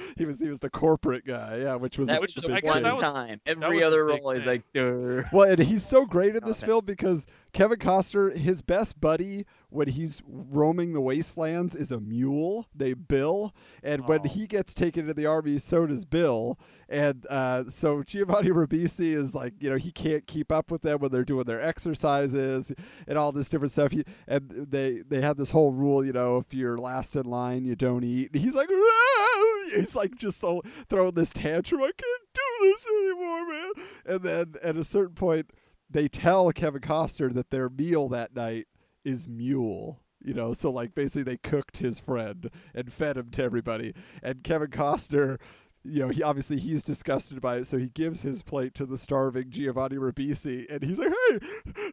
[laughs] he was he was the corporate guy, yeah, which was That was Which the I big guess one that was- time. Every other role, he's thing. like, "Durr." Well, and he's so great in No this film because Kevin Costner, his best buddy when he's roaming the wastelands is a mule named Bill, and when Oh. he gets taken to the army, so does Bill. And uh, so Giovanni Ribisi is like, you know, he can't keep up with them when they're doing their exercises and all this different stuff. He, and they they have this whole rule, you know, if you're last in line, you don't eat. And he's like, "Ah!" He's like just so throwing this tantrum. I can't do this anymore, man. And then at a certain point, they tell Kevin Costner that their meal that night is mule. You know, so like basically they cooked his friend and fed him to everybody. And Kevin Costner, you know, he obviously he's disgusted by it, so he gives his plate to the starving Giovanni Ribisi, and he's like, "Hey,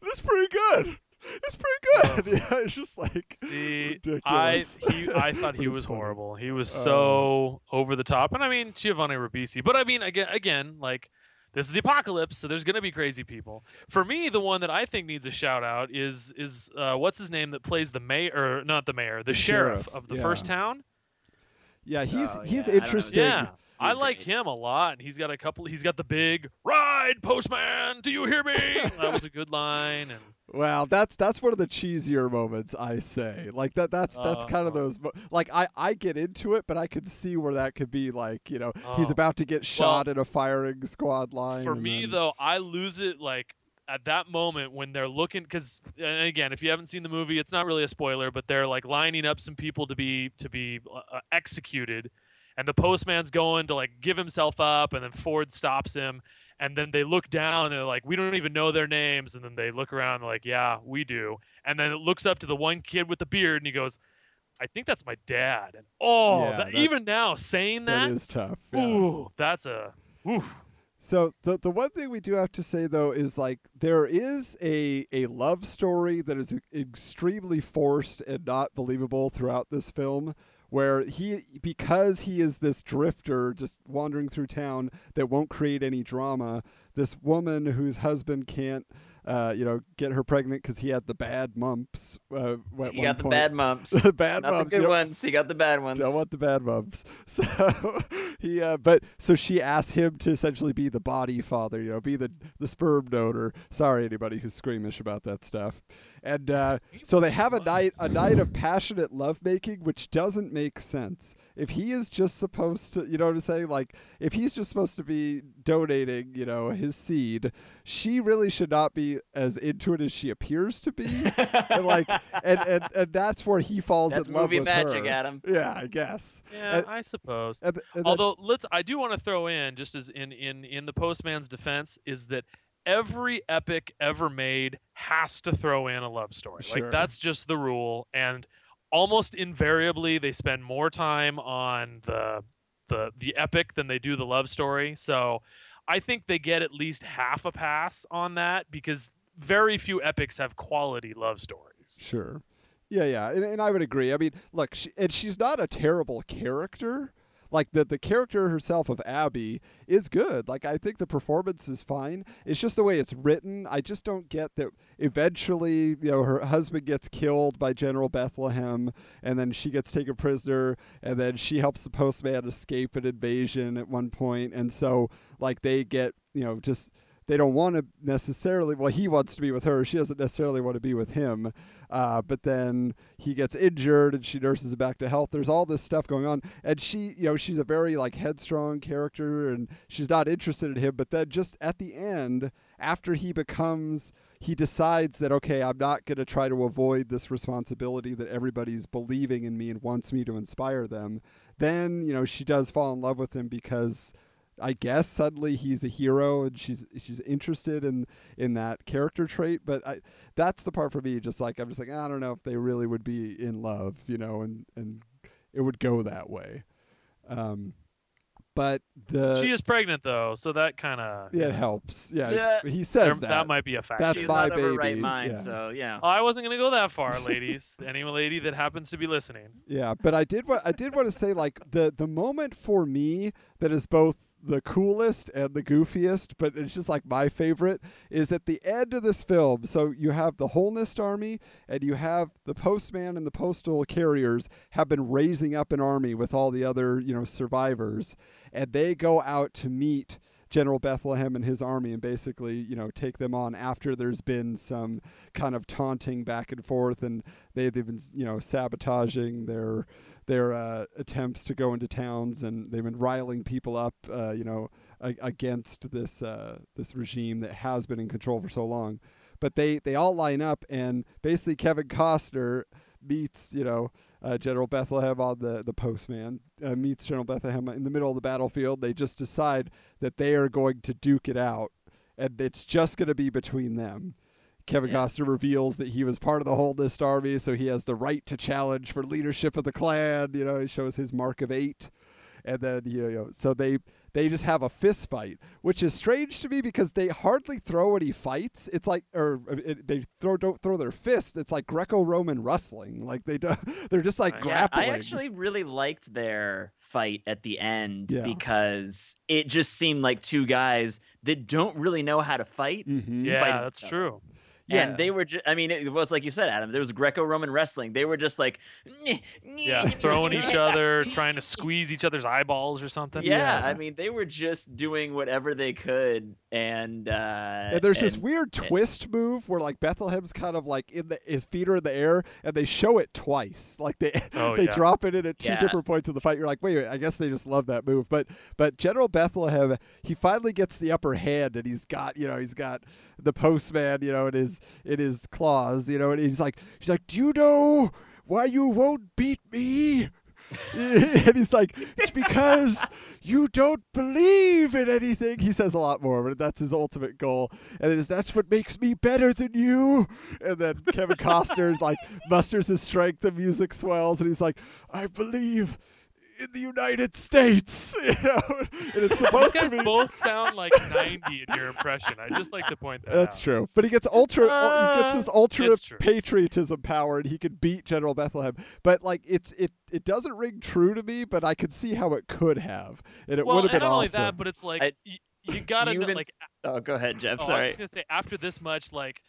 this is pretty good. It's pretty good." [laughs] yeah, it's just like See, I ridiculous. he I [laughs] thought he was funny. horrible. He was so over the top, and I mean Giovanni Ribisi. But I mean again, again, like this is the apocalypse, so there's gonna be crazy people. For me, the one that I think needs a shout out is is uh, what's his name that plays the mayor, or not the mayor, the, The sheriff, sheriff, of the yeah. first town. Yeah, he's Oh, he's yeah, I don't know. interesting. Yeah. I like great. him a lot. and He's got a couple. He's got the big ride, postman. Do you hear me? that was a good line. And [laughs] Well, that's that's one of the cheesier moments I say. Like that that's that's kind of Uh. those mo- like I I get into it, but I could see where that could be like, you know, he's Oh. about to get shot in a firing squad line. for me then- though i lose it like at that moment when they're looking because again if you haven't seen the movie it's not really a spoiler but they're like lining up some people to be to be uh, executed and the postman's going to like give himself up and then ford stops him and then they look down and they're like we don't even know their names and then they look around like yeah we do and then it looks up to the one kid with the beard and he goes i think that's my dad and oh Yeah, that, even now saying that that, is tough. yeah. ooh that's a oof. So the the one thing we do have to say though is like there is a a love story that is extremely forced and not believable throughout this film where he because he is this drifter just wandering through town that won't create any drama this woman whose husband can't uh, you know, get her pregnant because he had the bad mumps. Uh, He got the point. bad [laughs] mumps. the bad mumps. Not mumps. the you good know? ones. He got the bad ones. Don't want the bad mumps. [laughs] So he, uh, but so she asked him to essentially be the body father, you know, be the the sperm donor. Sorry, anybody who's squeamish about that stuff. And uh, so they have a night a night of passionate lovemaking, which doesn't make sense. If he is just supposed to, you know what I'm saying? Like, if he's just supposed to be donating, you know, his seed, she really should not be as into it as she appears to be. and like, [laughs] and, and and that's where he falls That's in love movie with magic, her. Adam. Yeah, I guess. Yeah, And- I suppose. and, and then- Although let's, I do want to throw in just as in in in the postman's defense is that every epic ever made has to throw in a love story. Sure. Like that's just the rule, and almost invariably they spend more time on the the the epic than they do the love story. So I think they get at least half a pass on that because very few epics have quality love stories. Sure. Yeah, yeah, and, and I would agree. I mean, look, she, and she's not a terrible character. Like the the character herself of Abby is good. Like I think the performance is fine. It's just the way it's written. I just don't get that. Eventually, you know, her husband gets killed by General Bethlehem, and then she gets taken prisoner, and then she helps the postman escape an invasion at one point, and so like they get you know just they don't want to necessarily well he wants to be with her. She doesn't necessarily want to be with him. Uh, but then he gets injured and she nurses him back to health. There's all this stuff going on. And she you know she's a very like headstrong character and she's not interested in him. But then just at the end after he becomes he decides that okay i'm not going to try to avoid this responsibility that everybody's believing in me and wants me to inspire them. Then you know she does fall in love with him because I guess suddenly he's a hero and she's she's interested in in that character trait. But I, that's the part for me. Just like I'm just like I don't know if they really would be in love, you know, and and it would go that way. Um, but the she is pregnant though, so that kind of yeah, it helps. Yeah, Yeah. he says that. that might be a fact. That's She's my not of her right baby, mind, yeah. so yeah. I wasn't gonna go that far, ladies. [laughs] Any lady that happens to be listening. Yeah, but I did what I did want to say like the the moment for me that is both the coolest and the goofiest, but it's just like my favorite is at the end of this film. So you have the Holnist army and you have the postman and the postal carriers have been raising up an army with all the other, you know, survivors and they go out to meet General Bethlehem and his army and basically, you know, take them on after there's been some kind of taunting back and forth and they, they've been, you know, sabotaging their their uh, attempts to go into towns and they've been riling people up, uh, you know, a- against this uh, this regime that has been in control for so long. But they they all line up and basically Kevin Costner meets, you know, uh, General Bethlehem on the the postman uh, meets General Bethlehem in the middle of the battlefield. They just decide that they are going to duke it out, and it's just going to be between them. Kevin Yeah. Costner reveals that he was part of the Holnist army, so he has the right to challenge for leadership of the clan. You know, he shows his mark of eight, and then you know, so they they just have a fist fight, which is strange to me because they hardly throw any fights. It's like, or uh, it, they throw don't throw their fist. It's like Greco-Roman wrestling. Like they do, [laughs] they're just like Yeah, Yeah, grappling. I actually really liked their fight at the end Yeah. because it just seemed like two guys that don't really know how to fight. Mhm. Yeah, that's each other. true. Yeah. And they were just, I mean, it was like you said, Adam, there was Greco Roman wrestling. They were just like, Yeah, throwing each other, trying to squeeze each other's eyeballs or something. Yeah, Yeah. I mean, they were just doing whatever they could. And, uh, And there's this and- weird twist move where like Bethlehem's kind of like in the his feet are in the air and they show it twice. Like they [laughs] Oh, they yeah. drop it in at two Yeah. different points of the fight. You're like, wait, wait, I guess they just love that move. But but General Bethlehem, he finally gets the upper hand and he's got, you know, he's got the postman, you know, in his in his claws, you know, and he's like he's like, Do you know why you won't beat me? [laughs] and he's like, It's because you don't believe in anything. He says a lot more, but that's his ultimate goal. And it is that's what makes me better than you. And then Kevin Costner like musters his strength, the music swells, and he's like, I believe in the United States. [laughs] You know? and it's These supposed guys to be both sound like 90 in your impression. I just like to point that That's out. true. But he gets ultra he gets Uh, this ultra patriotism power and he can beat General Bethlehem. But like it's it it doesn't ring true to me, but I could see how it could have. And it well, would have and been not only that, but it's like I- y- you gotta You know, like. s- Oh, go ahead, Jeff. Oh, I was just gonna say after this much, like,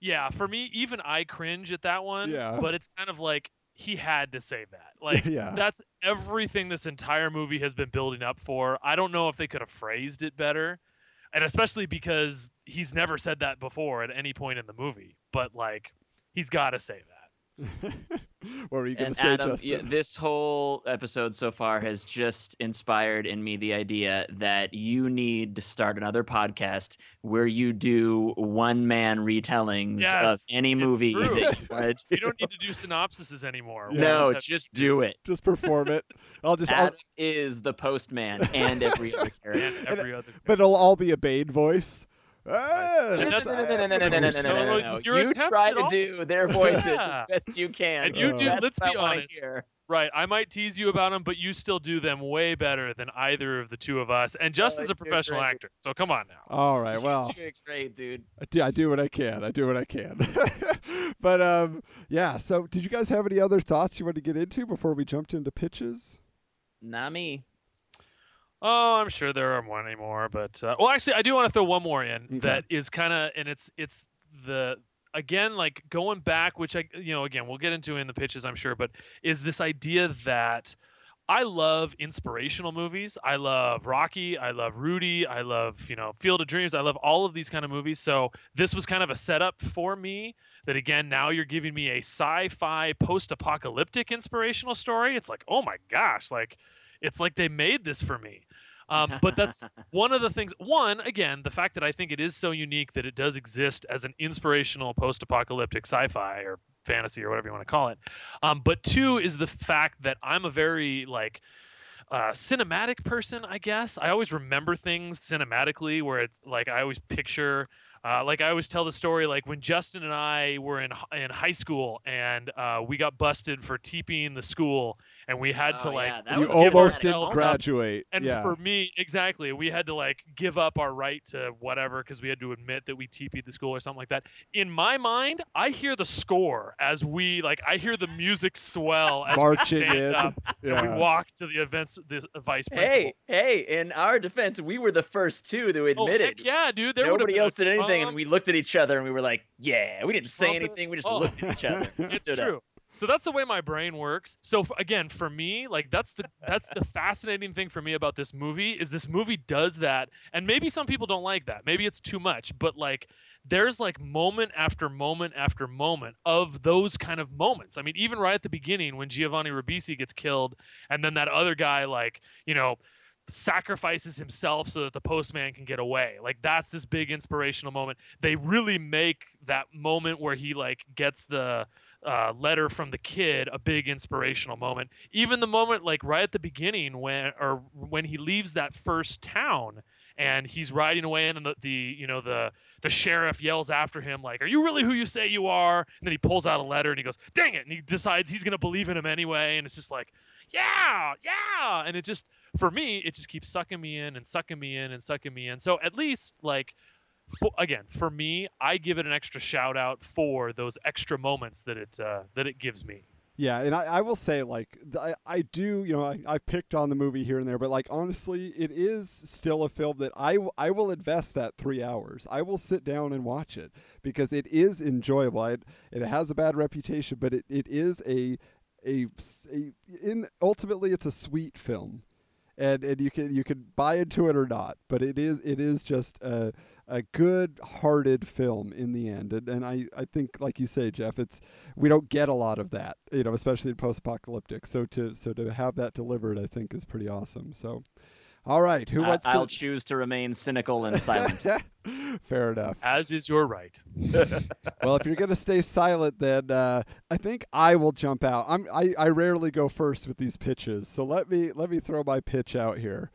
yeah, for me, even I cringe at that one. Yeah. But it's kind of like he had to say that. [laughs] Like, Yeah. that's everything this entire movie has been building up for. I don't know if they could have phrased it better, and especially because he's never said that before at any point in the movie. But like, he's got to say that. [laughs] [laughs] what were you going And to say, Adam, Justin? yeah, [laughs] this whole episode so far has just inspired in me the idea that you need to start another podcast where you do one man retellings of Yes, any it's movie true. that you want to [laughs] You do. don't need to do synopsises anymore. Yeah. No, have- just do it. Just perform it. I'll just. I'll, is the postman and every other character. and every other. but it'll all be a Bane voice. Oh, you try to do their voices as best you can. And you do. Let's be honest. Right, I might tease you about them, but you still do them way better than either of the two of us. And oh, Justin's a professional actor, so come on now. All right, [laughs] well, great, dude. I do, I do what I can. I do what I can. [laughs] but um, yeah. So, did you guys have any other thoughts you want to get into before we jumped into pitches? Not me. Oh, I'm sure there are many more, but uh, well, actually, I do want to throw one more in Okay. that is kind of, and it's it's the again like going back, which I you know again we'll get into in the pitches, I'm sure, but is this idea that I love inspirational movies. I love Rocky. I love Rudy. I love you know Field of Dreams. I love all of these kind of movies. So this was kind of a setup for me. That again, now you're giving me a sci-fi post-apocalyptic inspirational story. It's like, oh my gosh, like it's like they made this for me. Um, but that's [laughs] one of the things. One, again, the fact that I think it is so unique that it does exist as an inspirational post-apocalyptic sci-fi or fantasy or whatever you want to call it. Um, but two is the fact that I'm a very like uh, cinematic person, I guess. I always remember things cinematically, where it's like I always picture. Uh, like I always tell the story, like when Justin and I were in in high school and uh, we got busted for TPing the school, and we had to Oh, like yeah, you was a get almost didn't ourselves moment. up. graduate. And yeah. for me, exactly, we had to like give up our right to whatever because we had to admit that we TP'd the school or something like that. In my mind, I hear the score as we like, I hear the music swell as Marching we stand in. up yeah. and we walk to the events, the vice principal. Hey, hey! In our defense, we were the first two to oh, admit heck it. yeah, dude. There Nobody else did anything, and we looked at each other and we were like, "Yeah." We didn't say anything. We just Oh. looked at each other. [laughs] it's stood up. So that's the way my brain works. So again, for me, like that's the that's the fascinating thing for me about this movie is this movie does that, and maybe some people don't like that. Maybe it's too much, but like there's like moment after moment after moment of those kind of moments. I mean, even right at the beginning when Giovanni Ribisi gets killed, and then that other guy like you know sacrifices himself so that the postman can get away. Like that's this big inspirational moment. They really make that moment where he like gets the uh, letter from the kid a big inspirational moment. Even the moment like right at the beginning when or when he leaves that first town and he's riding away and the, the you know the the sheriff yells after him like are you really who you say you are? And then he pulls out a letter and he goes dang it! And he decides he's going to believe in him anyway. And it's just like yeah yeah! And it just for me it just keeps sucking me in and sucking me in and sucking me in. So at least like for, again for me i give it an extra shout out for those extra moments that it uh, that it gives me Yeah, and I, I will say, like, I, I do, you know, I, I've picked on the movie here and there, but, like, honestly, it is still a film that I, I will invest that three hours. I will sit down and watch it because it is enjoyable. It, it has a bad reputation, but it, it is a, a, a in, ultimately, it's a sweet film. And, and you can you can buy into it or not, but it is it is just a, a good-hearted film in the end, and, and I, I think like you say, Jeff, it's we don't get a lot of that, you know, especially in post-apocalyptic. So to so to have that delivered, I think is pretty awesome. So, all right, who I- wants I'll to? choose to remain cynical and silent. [laughs] Fair enough. as is your right [laughs] well, if you're gonna stay silent, then uh, I think I will jump out. I'm I, I rarely go first with these pitches, so let me let me throw my pitch out here,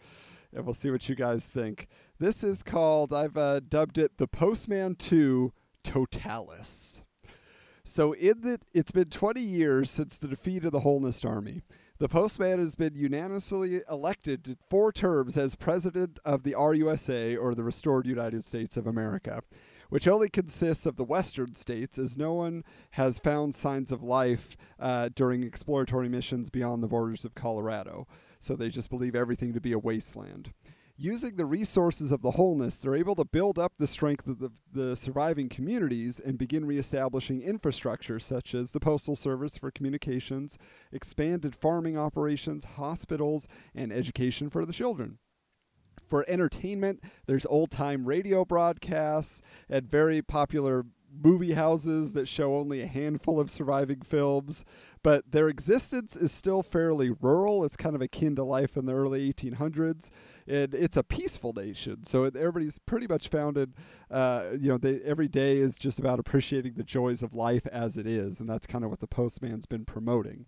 and we'll see what you guys think. This is called I've uh, dubbed it the Postman Two Totalis. So in the it's been 20 years since the defeat of the Holnist Army. The postman has been unanimously elected to four terms as president of the RUSA, or the Restored United States of America, which only consists of the western states, as no one has found signs of life uh, during exploratory missions beyond the borders of Colorado. So they just believe everything to be a wasteland. Using the resources of the Holnists, they're able to build up the strength of the, the surviving communities and begin reestablishing infrastructure such as the Postal Service for communications, expanded farming operations, hospitals, and education for the children. For entertainment, there's old time radio broadcasts and very popular movie houses that show only a handful of surviving films, but their existence is still fairly rural. It's kind of akin to life in the early 1800s, and it's a peaceful nation. So everybody's pretty much founded, uh, you know, they, every day is just about appreciating the joys of life as it is, and that's kind of what the Postman's been promoting.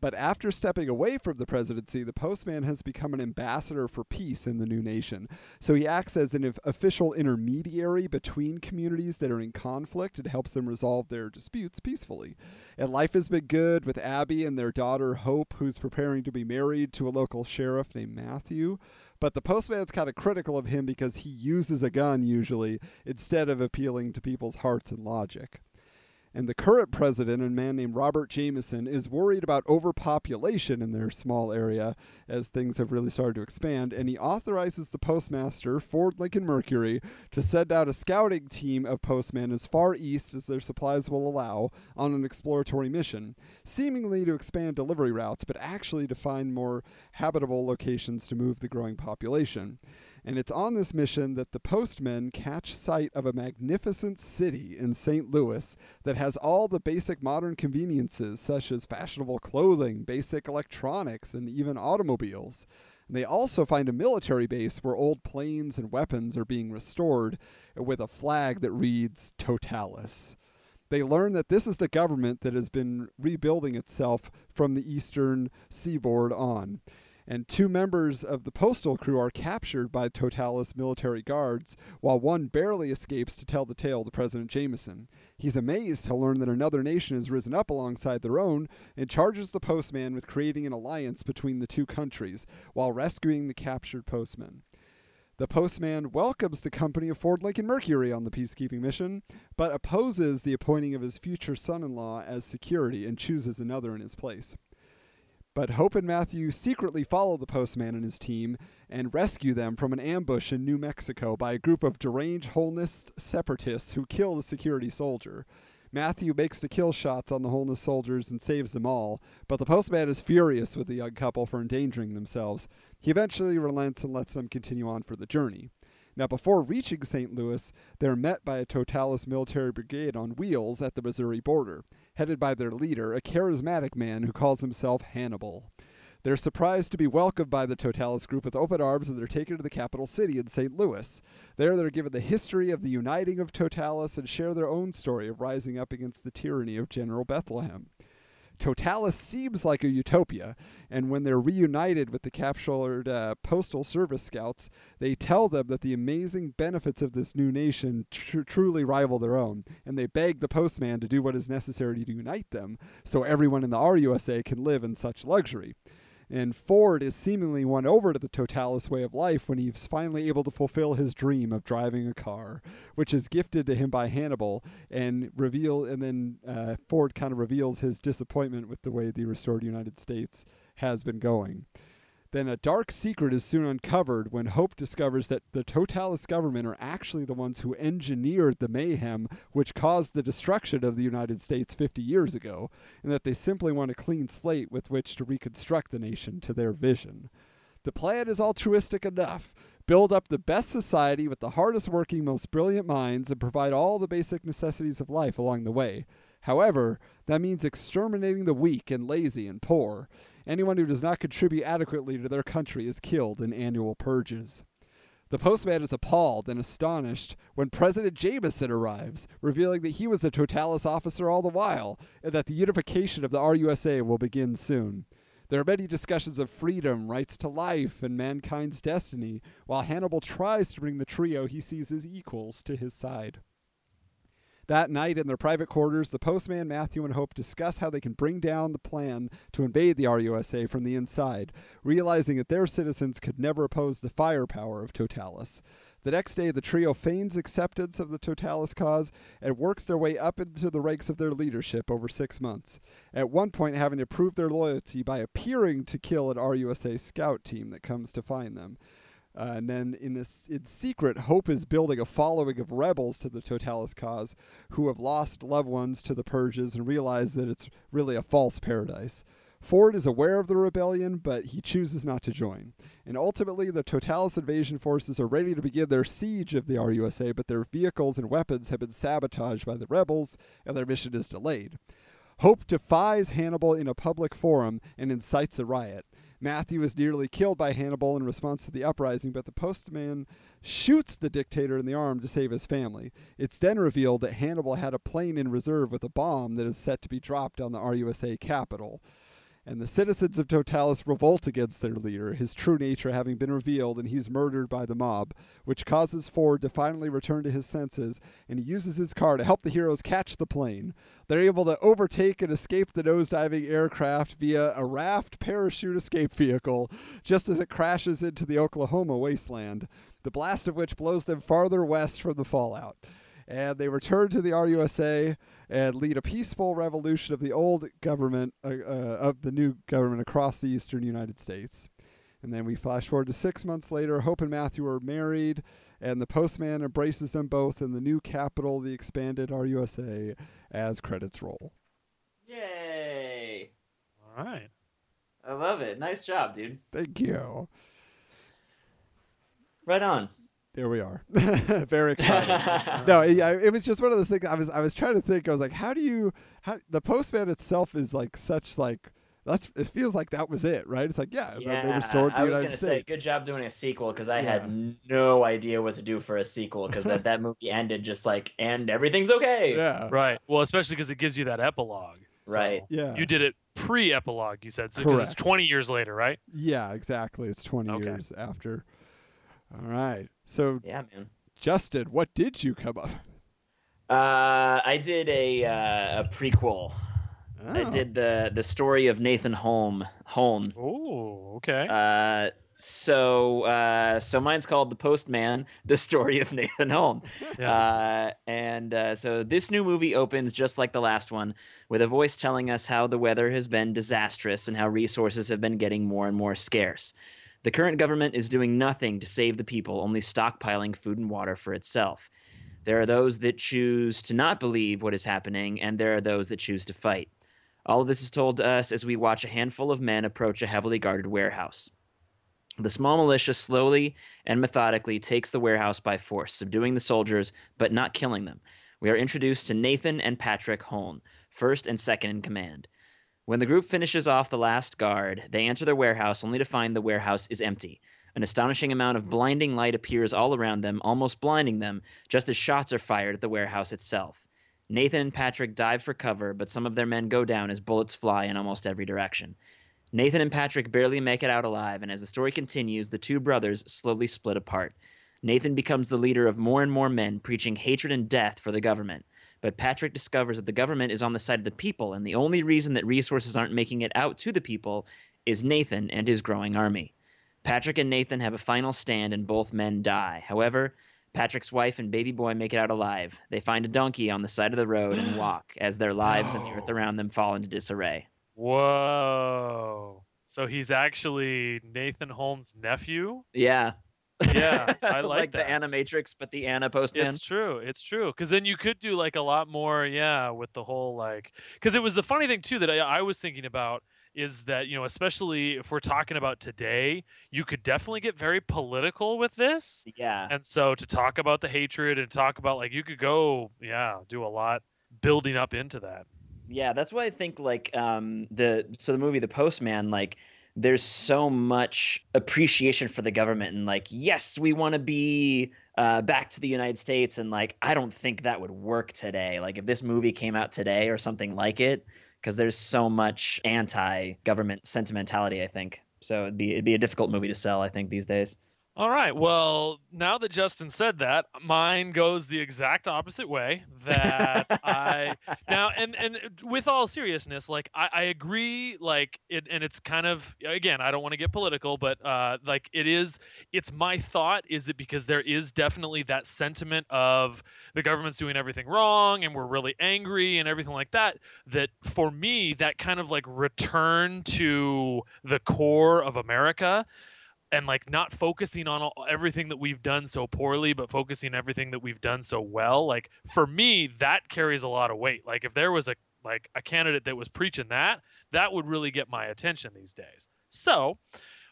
But after stepping away from the presidency, the postman has become an ambassador for peace in the new nation. So he acts as an official intermediary between communities that are in conflict and helps them resolve their disputes peacefully. And life has been good with Abby and their daughter Hope, who's preparing to be married to a local sheriff named Matthew. But the postman's kind of critical of him because he uses a gun usually instead of appealing to people's hearts and logic. And the current president, a man named Robert Jameson, is worried about overpopulation in their small area as things have really started to expand. And he authorizes the postmaster, Ford Lincoln Mercury, to send out a scouting team of postmen as far east as their supplies will allow on an exploratory mission, seemingly to expand delivery routes, but actually to find more habitable locations to move the growing population. And it's on this mission that the postmen catch sight of a magnificent city in St. Louis that has all the basic modern conveniences, such as fashionable clothing, basic electronics, and even automobiles. And they also find a military base where old planes and weapons are being restored with a flag that reads Totalis. They learn that this is the government that has been rebuilding itself from the eastern seaboard on and two members of the postal crew are captured by Totalis military guards, while one barely escapes to tell the tale to President Jameson. He's amazed to learn that another nation has risen up alongside their own and charges the postman with creating an alliance between the two countries while rescuing the captured postman. The postman welcomes the company of Ford Lincoln and Mercury on the peacekeeping mission, but opposes the appointing of his future son in law as security and chooses another in his place. But Hope and Matthew secretly follow the postman and his team and rescue them from an ambush in New Mexico by a group of deranged Holnist separatists who kill the security soldier. Matthew makes the kill shots on the Holnist soldiers and saves them all, but the postman is furious with the young couple for endangering themselves. He eventually relents and lets them continue on for the journey. Now, before reaching St. Louis, they're met by a Totalis military brigade on wheels at the Missouri border, headed by their leader, a charismatic man who calls himself Hannibal. They're surprised to be welcomed by the Totalis group with open arms and they're taken to the capital city in St. Louis. There, they're given the history of the uniting of Totalis and share their own story of rising up against the tyranny of General Bethlehem. Totalis seems like a utopia, and when they're reunited with the captured uh, Postal Service scouts, they tell them that the amazing benefits of this new nation tr- truly rival their own, and they beg the postman to do what is necessary to unite them so everyone in the RUSA can live in such luxury. And Ford is seemingly won over to the Totalis way of life when he's finally able to fulfill his dream of driving a car, which is gifted to him by Hannibal, and reveal. And then uh, Ford kind of reveals his disappointment with the way the restored United States has been going. Then a dark secret is soon uncovered when Hope discovers that the Totalis government are actually the ones who engineered the mayhem which caused the destruction of the United States 50 years ago, and that they simply want a clean slate with which to reconstruct the nation to their vision. The plan is altruistic enough. Build up the best society with the hardest working, most brilliant minds, and provide all the basic necessities of life along the way. However, that means exterminating the weak and lazy and poor. Anyone who does not contribute adequately to their country is killed in annual purges. The postman is appalled and astonished when President Jameson arrives, revealing that he was a Totalis officer all the while, and that the unification of the RUSA will begin soon. There are many discussions of freedom, rights to life, and mankind's destiny, while Hannibal tries to bring the trio he sees as equals to his side. That night, in their private quarters, the postman, Matthew, and Hope discuss how they can bring down the plan to invade the RUSA from the inside, realizing that their citizens could never oppose the firepower of Totalis. The next day, the trio feigns acceptance of the Totalis cause and works their way up into the ranks of their leadership over six months, at one point having to prove their loyalty by appearing to kill an RUSA scout team that comes to find them. Uh, and then in this in secret, Hope is building a following of rebels to the Totalis cause who have lost loved ones to the purges and realize that it's really a false paradise. Ford is aware of the rebellion, but he chooses not to join. And ultimately, the Totalis invasion forces are ready to begin their siege of the RUSA, but their vehicles and weapons have been sabotaged by the rebels, and their mission is delayed. Hope defies Hannibal in a public forum and incites a riot. Matthew is nearly killed by Hannibal in response to the uprising, but the postman shoots the dictator in the arm to save his family. It's then revealed that Hannibal had a plane in reserve with a bomb that is set to be dropped on the RUSA capital and the citizens of Totalis revolt against their leader, his true nature having been revealed, and he's murdered by the mob, which causes Ford to finally return to his senses, and he uses his car to help the heroes catch the plane. They're able to overtake and escape the nosediving aircraft via a raft parachute escape vehicle, just as it crashes into the Oklahoma wasteland, the blast of which blows them farther west from the fallout and they return to the RUSA and lead a peaceful revolution of the old government, uh, uh, of the new government across the eastern United States. And then we flash forward to six months later. Hope and Matthew are married, and the postman embraces them both in the new capital, the expanded RUSA, as credits roll. Yay! All right. I love it. Nice job, dude. Thank you. Right on. There we are. [laughs] Very exciting. no, [laughs] it, it was just one of those things. I was I was trying to think. I was like, how do you? How the postman itself is like such like that's. It feels like that was it, right? It's like yeah, Yeah, they restored the I was United gonna States. say, good job doing a sequel because I Yeah. had no idea what to do for a sequel because that, that movie ended just like, and everything's okay. Yeah. Right. Well, especially because it gives you that epilogue. So Right. Yeah. You did it pre-epilogue. You said so because it's 20 years later, right? Yeah, exactly. It's 20 Okay. years after. All right. So, Yeah, man. Justin, what did you come up? Uh, I did a uh, a prequel. I Oh. did the the story of Nathan Holn. Holn. Oh, okay. Uh, so uh, so mine's called The Postman: [laughs] The Story of Nathan Holn. [laughs] yeah. Uh, and uh, so this new movie opens just like the last one, with a voice telling us how the weather has been disastrous and how resources have been getting more and more scarce. The current government is doing nothing to save the people, only stockpiling food and water for itself. There are those that choose to not believe what is happening, and there are those that choose to fight. All of this is told to us as we watch a handful of men approach a heavily guarded warehouse. The small militia slowly and methodically takes the warehouse by force, subduing the soldiers but not killing them. We are introduced to Nathan and Patrick Holn, first and second in command. When the group finishes off the last guard, they enter their warehouse only to find the warehouse is empty. An astonishing amount of blinding light appears all around them, almost blinding them, just as shots are fired at the warehouse itself. Nathan and Patrick dive for cover, but some of their men go down as bullets fly in almost every direction. Nathan and Patrick barely make it out alive, and as the story continues, the two brothers slowly split apart. Nathan becomes the leader of more and more men preaching hatred and death for the government. But Patrick discovers that the government is on the side of the people, and the only reason that resources aren't making it out to the people is Nathan and his growing army. Patrick and Nathan have a final stand, and both men die. However, Patrick's wife and baby boy make it out alive. They find a donkey on the side of the road and walk as their lives and the earth around them fall into disarray. Whoa. So he's actually Nathan Holn's nephew? Yeah. Yeah, [laughs] I like the that. Animatrix, but the Anna Postman. It's true. It's true. Because then you could do like a lot more, yeah, with the whole like. Because it was the funny thing too that I, I was thinking about is that you know especially if we're talking about today, you could definitely get very political with this. Yeah. And so to talk about the hatred and talk about like you could go, yeah, do a lot building up into that. Yeah, that's why I think like um the so the movie The Postman like there's so much appreciation for the government and like yes, we want to be uh, back to the United States and like I don't think that would work today. Like if this movie came out today or something like it because there's so much anti-government sentimentality, I think. So it'd be it'd be a difficult movie to sell, I think these days. All right. Well, now that Justin said that, mine goes the exact opposite way. That I [laughs] now and and with all seriousness, like I, I agree. Like it, and it's kind of again, I don't want to get political, but uh, like it is. It's my thought is that because there is definitely that sentiment of the government's doing everything wrong and we're really angry and everything like that. That for me, that kind of like return to the core of America and like not focusing on all, everything that we've done so poorly but focusing everything that we've done so well like for me that carries a lot of weight. Like if there was a like a candidate that was preaching that that would really get my attention these days. So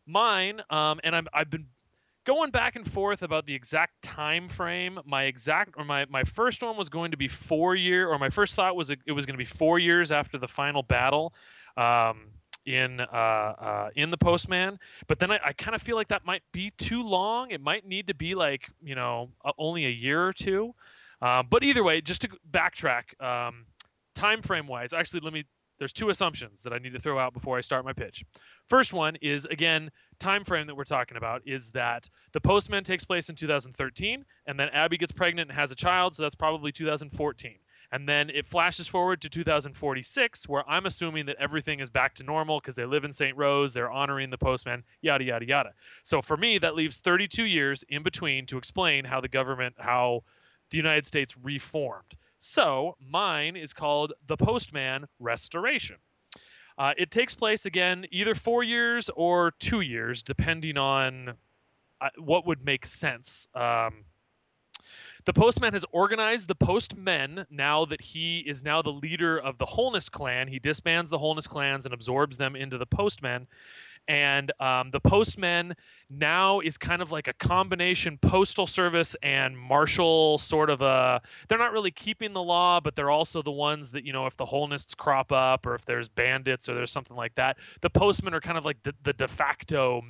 mine um and I'm, i've been going back and forth about the exact time frame. My exact or my my first one was going to be four year or my first thought was it was going to be four years after the final battle. Um in uh, uh, in the postman but then i, I kind of feel like that might be too long. It might need to be like you know uh, only a year or two. Uh, but either way just to backtrack um, time frame wise actually let me there's two assumptions that i need to throw out before i start my pitch. First one is again time frame that we're talking about is that the postman takes place in 2013 and then abby gets pregnant and has a child so that's probably 2014 and then it flashes forward to 2046, where I'm assuming that everything is back to normal because they live in St. Rose, they're honoring the postman, yada, yada, yada. So for me, that leaves 32 years in between to explain how the government, how the United States reformed. So mine is called The Postman Restoration. Uh, it takes place again either four years or two years, depending on uh, what would make sense. Um, the postman has organized the postmen now that he is now the leader of the Holnist clan. He disbands the Holnist clans and absorbs them into the postmen. And um, the postmen now is kind of like a combination postal service and marshal sort of a. They're not really keeping the law, but they're also the ones that, you know, if the Holnists crop up or if there's bandits or there's something like that, the postmen are kind of like the de facto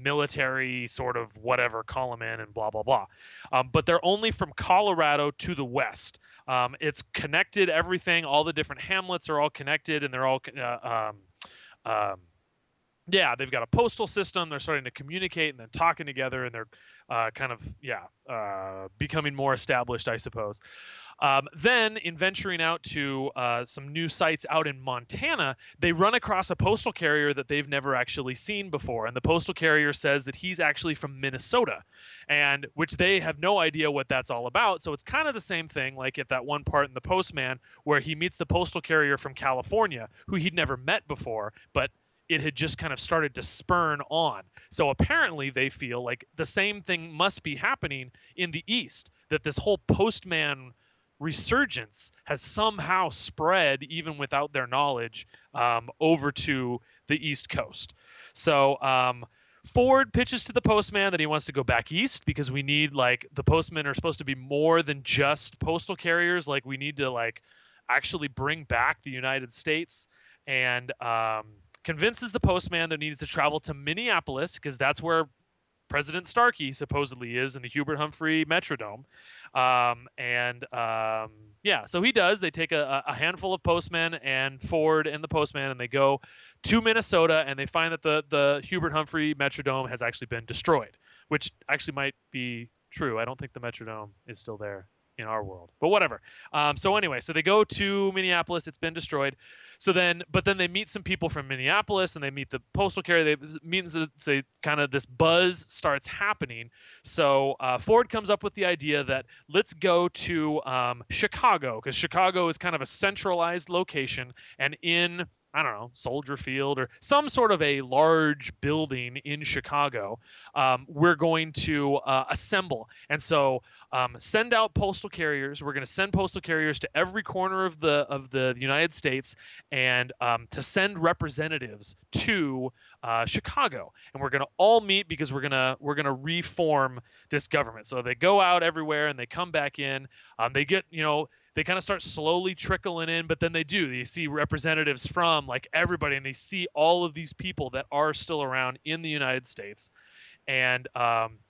military sort of whatever them in and blah blah blah. Um, but they're only from colorado to the west. Um, it's connected everything. All the different hamlets are all connected and they're all uh, um, um, yeah they've got a postal system. They're starting to communicate and then talking together and they're uh, kind of yeah uh, becoming more established i suppose um, then, in venturing out to uh, some new sites out in Montana, they run across a postal carrier that they've never actually seen before. And the postal carrier says that he's actually from Minnesota, and which they have no idea what that's all about. So it's kind of the same thing, like at that one part in The Postman, where he meets the postal carrier from California, who he'd never met before, but it had just kind of started to spurn on. So apparently they feel like the same thing must be happening in the East, that this whole postman resurgence has somehow spread, even without their knowledge, um, over to the East Coast. So um, Ford pitches to the postman that he wants to go back east because we need like the postmen are supposed to be more than just postal carriers. Like we need to like actually bring back the United States and um, convinces the postman that he needs to travel to Minneapolis because that's where President Starkey supposedly is in the Hubert Humphrey Metrodome. Um, and um, yeah, so he does. They take a, a, handful of postmen and Ford and the postman, and they go to Minnesota, and they find that the the Hubert Humphrey Metrodome has actually been destroyed, which actually might be true. I don't think the Metrodome is still there in our world, but whatever. Um, so anyway, so they go to Minneapolis. It's been destroyed. So then, but then they meet some people from Minneapolis, and they meet the postal carrier. They means say kind of this buzz starts happening. So uh, Ford comes up with the idea that let's go to um, Chicago because Chicago is kind of a centralized location, and in I don't know, Soldier Field or some sort of a large building in Chicago, um, we're going to uh, assemble. And so um, send out postal carriers. We're going to send postal carriers to every corner of the of the United States and um, to send representatives to uh, Chicago. And we're going to all meet because we're gonna we're gonna reform this government. So they go out everywhere and they come back in. Um, they get you know they kind of start slowly trickling in, but then they do. They see representatives from like everybody, and they see all of these people that are still around in the United States. And um,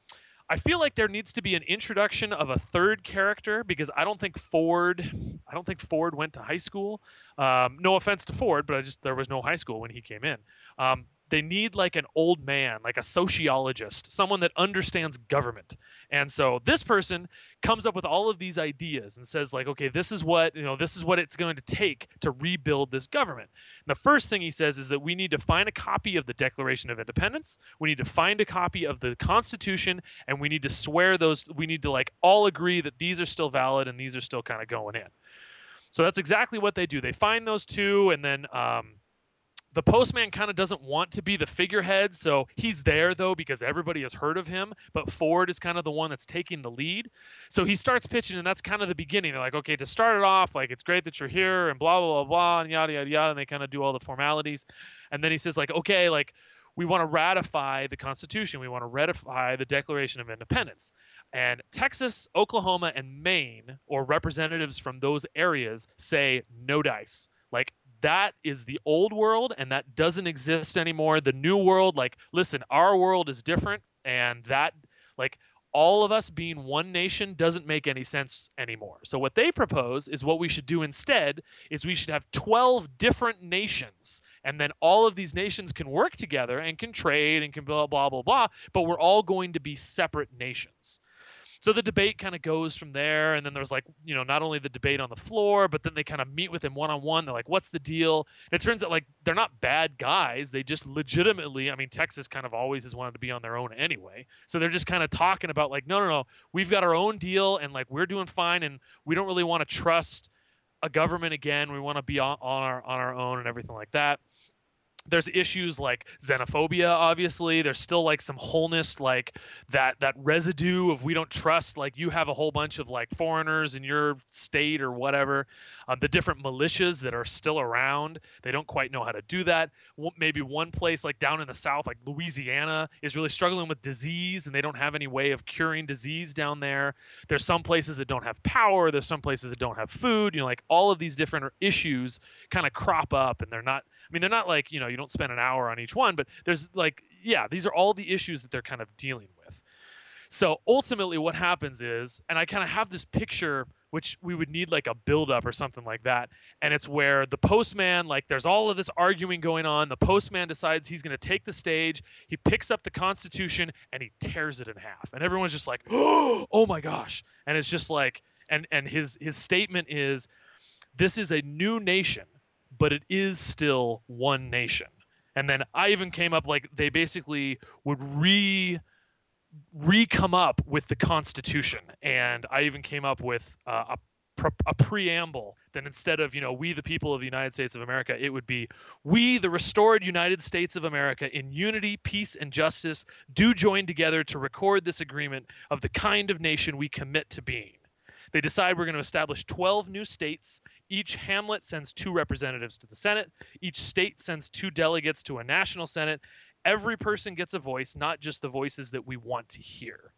I feel like there needs to be an introduction of a third character because I don't think Ford, I don't think Ford went to high school. Um, no offense to Ford, but I just there was no high school when he came in. Um, they need like an old man, like a sociologist, someone that understands government. And so this person comes up with all of these ideas and says like, okay, this is what, you know, this is what it's going to take to rebuild this government. And the first thing he says is that we need to find a copy of the Declaration of Independence, we need to find a copy of the Constitution, and we need to swear those we need to like all agree that these are still valid and these are still kind of going in. So that's exactly what they do. They find those two and then um, the postman kind of doesn't want to be the figurehead, so he's there though because everybody has heard of him. But Ford is kind of the one that's taking the lead. So he starts pitching, and that's kind of the beginning. They're like, okay, to start it off, like it's great that you're here, and blah blah blah blah, and yada yada yada, and they kind of do all the formalities, and then he says like, okay, like we want to ratify the Constitution. We want to ratify the Declaration of Independence. And Texas, Oklahoma, and Maine, or representatives from those areas, say no dice. Like that is the old world and that doesn't exist anymore. The new world, like, listen, our world is different. And that, like, all of us being one nation doesn't make any sense anymore. So what they propose is what we should do instead is we should have 12 different nations and then all of these nations can work together and can trade and can blah blah blah blah, but we're all going to be separate nations so the debate kind of goes from there and then there's like you know not only the debate on the floor but then they kind of meet with him one-on-one they're like what's the deal? And it turns out like they're not bad guys they just legitimately i mean texas kind of always has wanted to be on their own anyway. So they're just kind of talking about like no no no we've got our own deal and like we're doing fine and we don't really want to trust a government again we want to be on, on our on our own and everything like that there's issues like xenophobia obviously. There's still like some wholeness like that that residue of we don't trust. Like you have a whole bunch of like foreigners in your state or whatever um, the different militias that are still around. They don't quite know how to do that. Maybe one place like down in the south like louisiana is really struggling with disease and they don't have any way of curing disease down there. There's some places that don't have power. There's some places that don't have food. You know like all of these different issues kind of crop up and they're not I mean, they're not like, you know, you don't spend an hour on each one, but there's like, yeah, these are all the issues that they're kind of dealing with. So ultimately, what happens is, and I kind of have this picture, which we would need like a buildup or something like that. And it's where the postman, like, there's all of this arguing going on. The postman decides he's going to take the stage. He picks up the Constitution and he tears it in half. And everyone's just like, [gasps] oh my gosh. And it's just like, and, and his, his statement is, this is a new nation but it is still one nation. And then I even came up like they basically would re re come up with the Constitution, and I even came up with uh, a a preamble that instead of you know we the people of the united states of america it would be we the restored united states of america in unity peace and justice do join together to record this agreement of the kind of nation we commit to being they decide we're going to establish 12 new states. Each hamlet sends two representatives to the Senate. Each state sends two delegates to a national Senate. Every person gets a voice, not just the voices that we want to hear.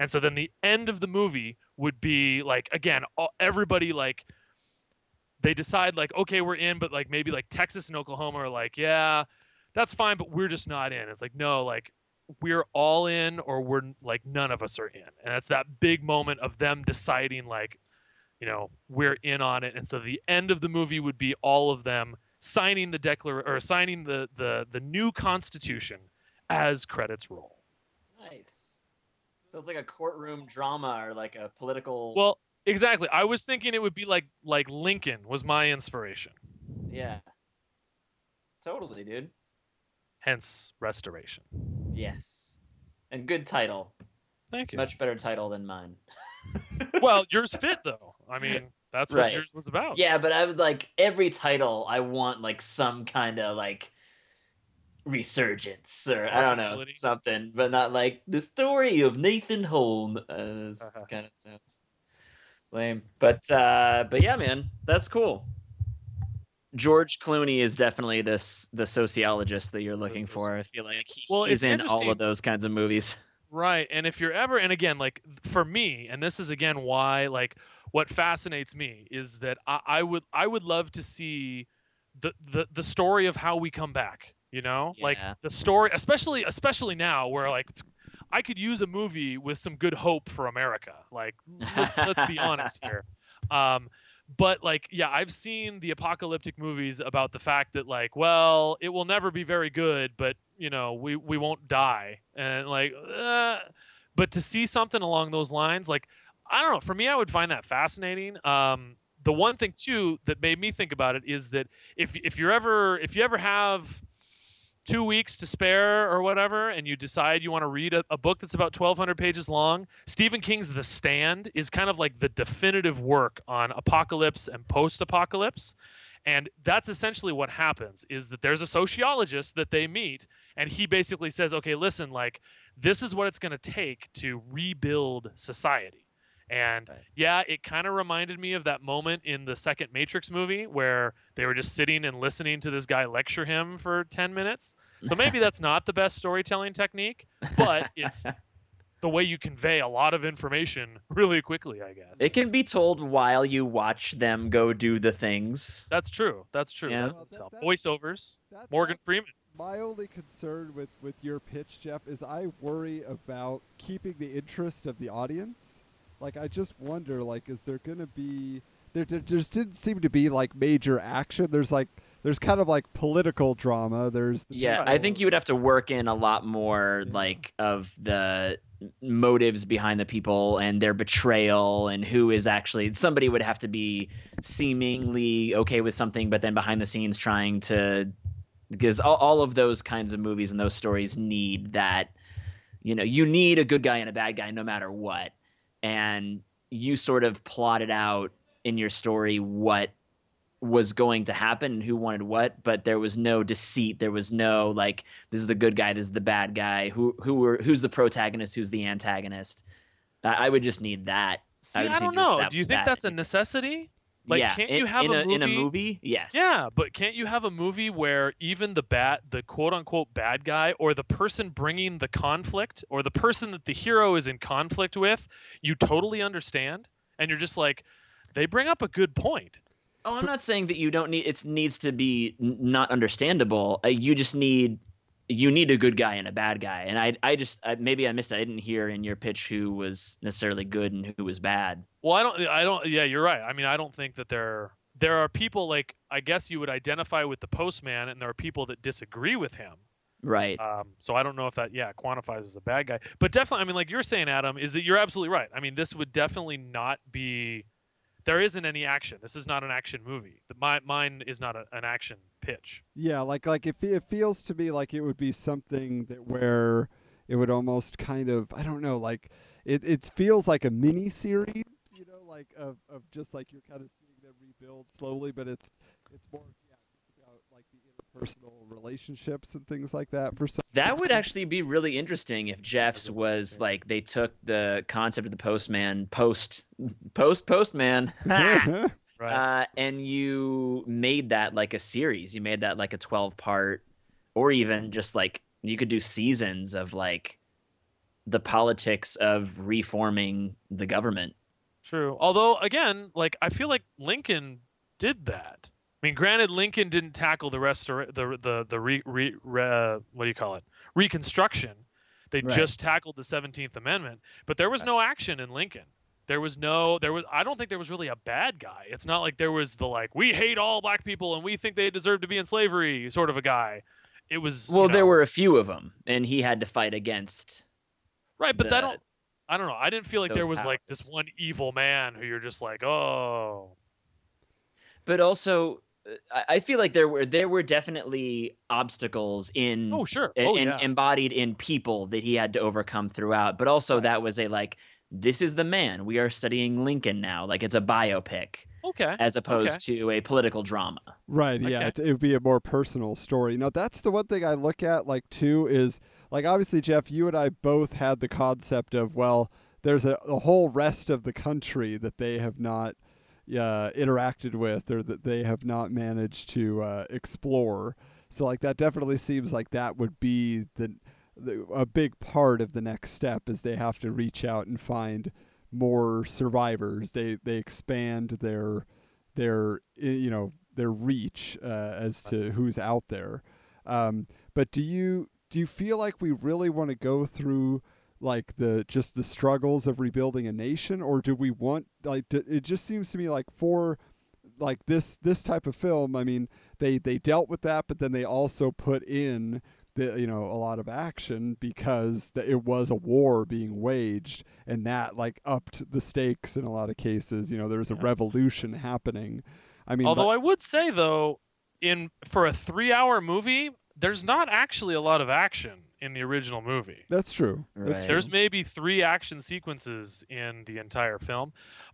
And so then the end of the movie would be like, again, everybody like, they decide like, okay, we're in, but like maybe like Texas and Oklahoma are like, yeah, that's fine, but we're just not in. It's like, no, like we're all in or we're like none of us are in. And it's that big moment of them deciding like you know we're in on it. And so the end of the movie would be all of them signing the declaration or signing the the the new constitution as credits roll. Nice. So it's like a courtroom drama or like a political well exactly. I was thinking it would be like like lincoln was my inspiration. Yeah. Totally dude. Hence restoration Yes. And good title. Thank you. Much better title than mine. [laughs] [laughs] well, yours fit though. I mean, that's what right. yours was about. Yeah, but I would like every title I want like some kind of like resurgence or I don't know something, but not like the story of Nathan Holn. Uh, uh-huh. kind of sounds lame, but uh, but yeah, man, that's cool. George Clooney is definitely this the sociologist that you're looking for. I feel like he, well, he's in all of those kinds of movies. [laughs] Right. And if you're ever and again, like for me, and this is again why like what fascinates me is that I, I would I would love to see the, the the story of how we come back. You know? Yeah. Like the story especially especially now where like I could use a movie with some good hope for America. Like let's, let's be honest [laughs] here. Um, but like yeah i've seen the apocalyptic movies about the fact that like well it will never be very good but you know we we won't die. And like uh, but to see something along those lines like i don't know for me i would find that fascinating. Um the one thing too that made me think about it is that if if you're ever if you ever have two weeks to spare or whatever, and you decide you want to read a, a book that's about 1,200 pages long, Stephen King's The Stand is kind of like the definitive work on apocalypse and post-apocalypse. And that's essentially what happens is that there's a sociologist that they meet, and he basically says, okay, listen, like, this is what it's going to take to rebuild society. And yeah, it kind of reminded me of that moment in the second Matrix movie where they were just sitting and listening to this guy lecture him for 10 minutes. So [laughs] maybe that's not the best storytelling technique, but it's [laughs] the way you convey a lot of information really quickly, I guess. It can be told while you watch them go do the things. That's true. That's true. Yeah. That's Well, that- helpful. Voiceovers. That- Morgan Freeman. My only concern with, with your pitch, Jeff, is I worry about keeping the interest of the audience. Like, I just wonder, like, is there going to be. There, there just didn't seem to be, like, major action. There's, like, there's kind of, like, political drama. There's. the Yeah, I think you would have to work in a lot more Yeah. like of the motives behind the people and their betrayal and who is actually somebody would have to be seemingly okay with something but then behind the scenes trying to because all, all of those kinds of movies and those stories need that you know you need a good guy and a bad guy no matter what and you sort of plotted out in your story what was going to happen and who wanted what, but there was no deceit. There was no like this is the good guy, this is the bad guy. Who who were who's the protagonist, who's the antagonist. I, I would just need that. See, I I, don't know. Do you think that. that's a necessity? Like, yeah, can't in, you have in a, in a movie- movie? Yes. Yeah, but can't you have a movie where even the bad, the quote unquote bad guy, or the person bringing the conflict, or the person that the hero is in conflict with, you totally understand, and you're just like, they bring up a good point. Oh, I'm not saying that you don't need. It needs to be n- not understandable. Uh, you just need you need a good guy and a bad guy. And I I just I, maybe I missed it. I didn't hear in your pitch who was necessarily good and who was bad. Well, I don't, I don't. Yeah, you're right. I mean, I don't think that there there are people like I guess you would identify with the postman, and there are people that disagree with him. Right. Um, so I don't know if that yeah quantifies as a bad guy, but definitely, I mean, like you're saying, Adam, is that you're absolutely right. I mean, this would definitely not be. There isn't any action. This is not an action movie. The, my mine is not a, an action pitch. Yeah, like like it, it feels to me like it would be something that where it would almost kind of I don't know like it it feels like a mini series, you know, like of, of just like you're kind of seeing them rebuild slowly, but it's it's more yeah just about like the interpersonal relationships and things like that. For some That would actually be really interesting if Jeff's was like they took the concept of the postman post post postman actually. [laughs] [laughs] Right. uh, and you made that like a series. You made that like a 12 part or even just like you could do seasons of like the politics of reforming the government. True. Although again, like I feel like Lincoln did that. I mean, granted, Lincoln didn't tackle the restor the the the re, re, re, uh, what do you call it Reconstruction. They Right. just tackled the Seventeenth Amendment, but there was no action in Lincoln. There was no there was I don't think there was really a bad guy. It's not like there was the like we hate all black people and we think they deserve to be in slavery sort of a guy. It was Well, you there were a few of them, and he had to fight against. right, but the- I don't I don't know. I didn't feel like there was like this one evil man who you're just like oh But also, I I feel like there were there were definitely obstacles in oh sure and, oh and yeah embodied in people that he had to overcome throughout. But also, that was a like, this is the man. We are studying Lincoln now. Like it's a biopic okay as opposed to a political drama. Right. Yeah. Okay. It, it would be a more personal story. Now, that's the one thing I look at, like, too, is like, obviously, Jeff, you and I both had the concept of, well, there's a, a whole rest of the country that they have not uh, interacted with or that they have not managed to uh, explore. So, like, that definitely seems like that would be the, the a big part of the next step is they have to reach out and find more survivors. They they expand their their you know their reach uh, as to who's out there. Um, but do you do you feel like we really want to go through like the just the struggles of rebuilding a nation, or do we want like d it just seems to me like for like this this type of film? I mean, they they dealt with that, but then they also put in the you know a lot of action because the, it was a war being waged and that like upped the stakes in a lot of cases you know there was a Yeah. revolution happening i mean Although but- I would say though, in for a three-hour movie, there's not actually a lot of action in the original movie. That's true. That's Right. true. There's maybe three action sequences in the entire film,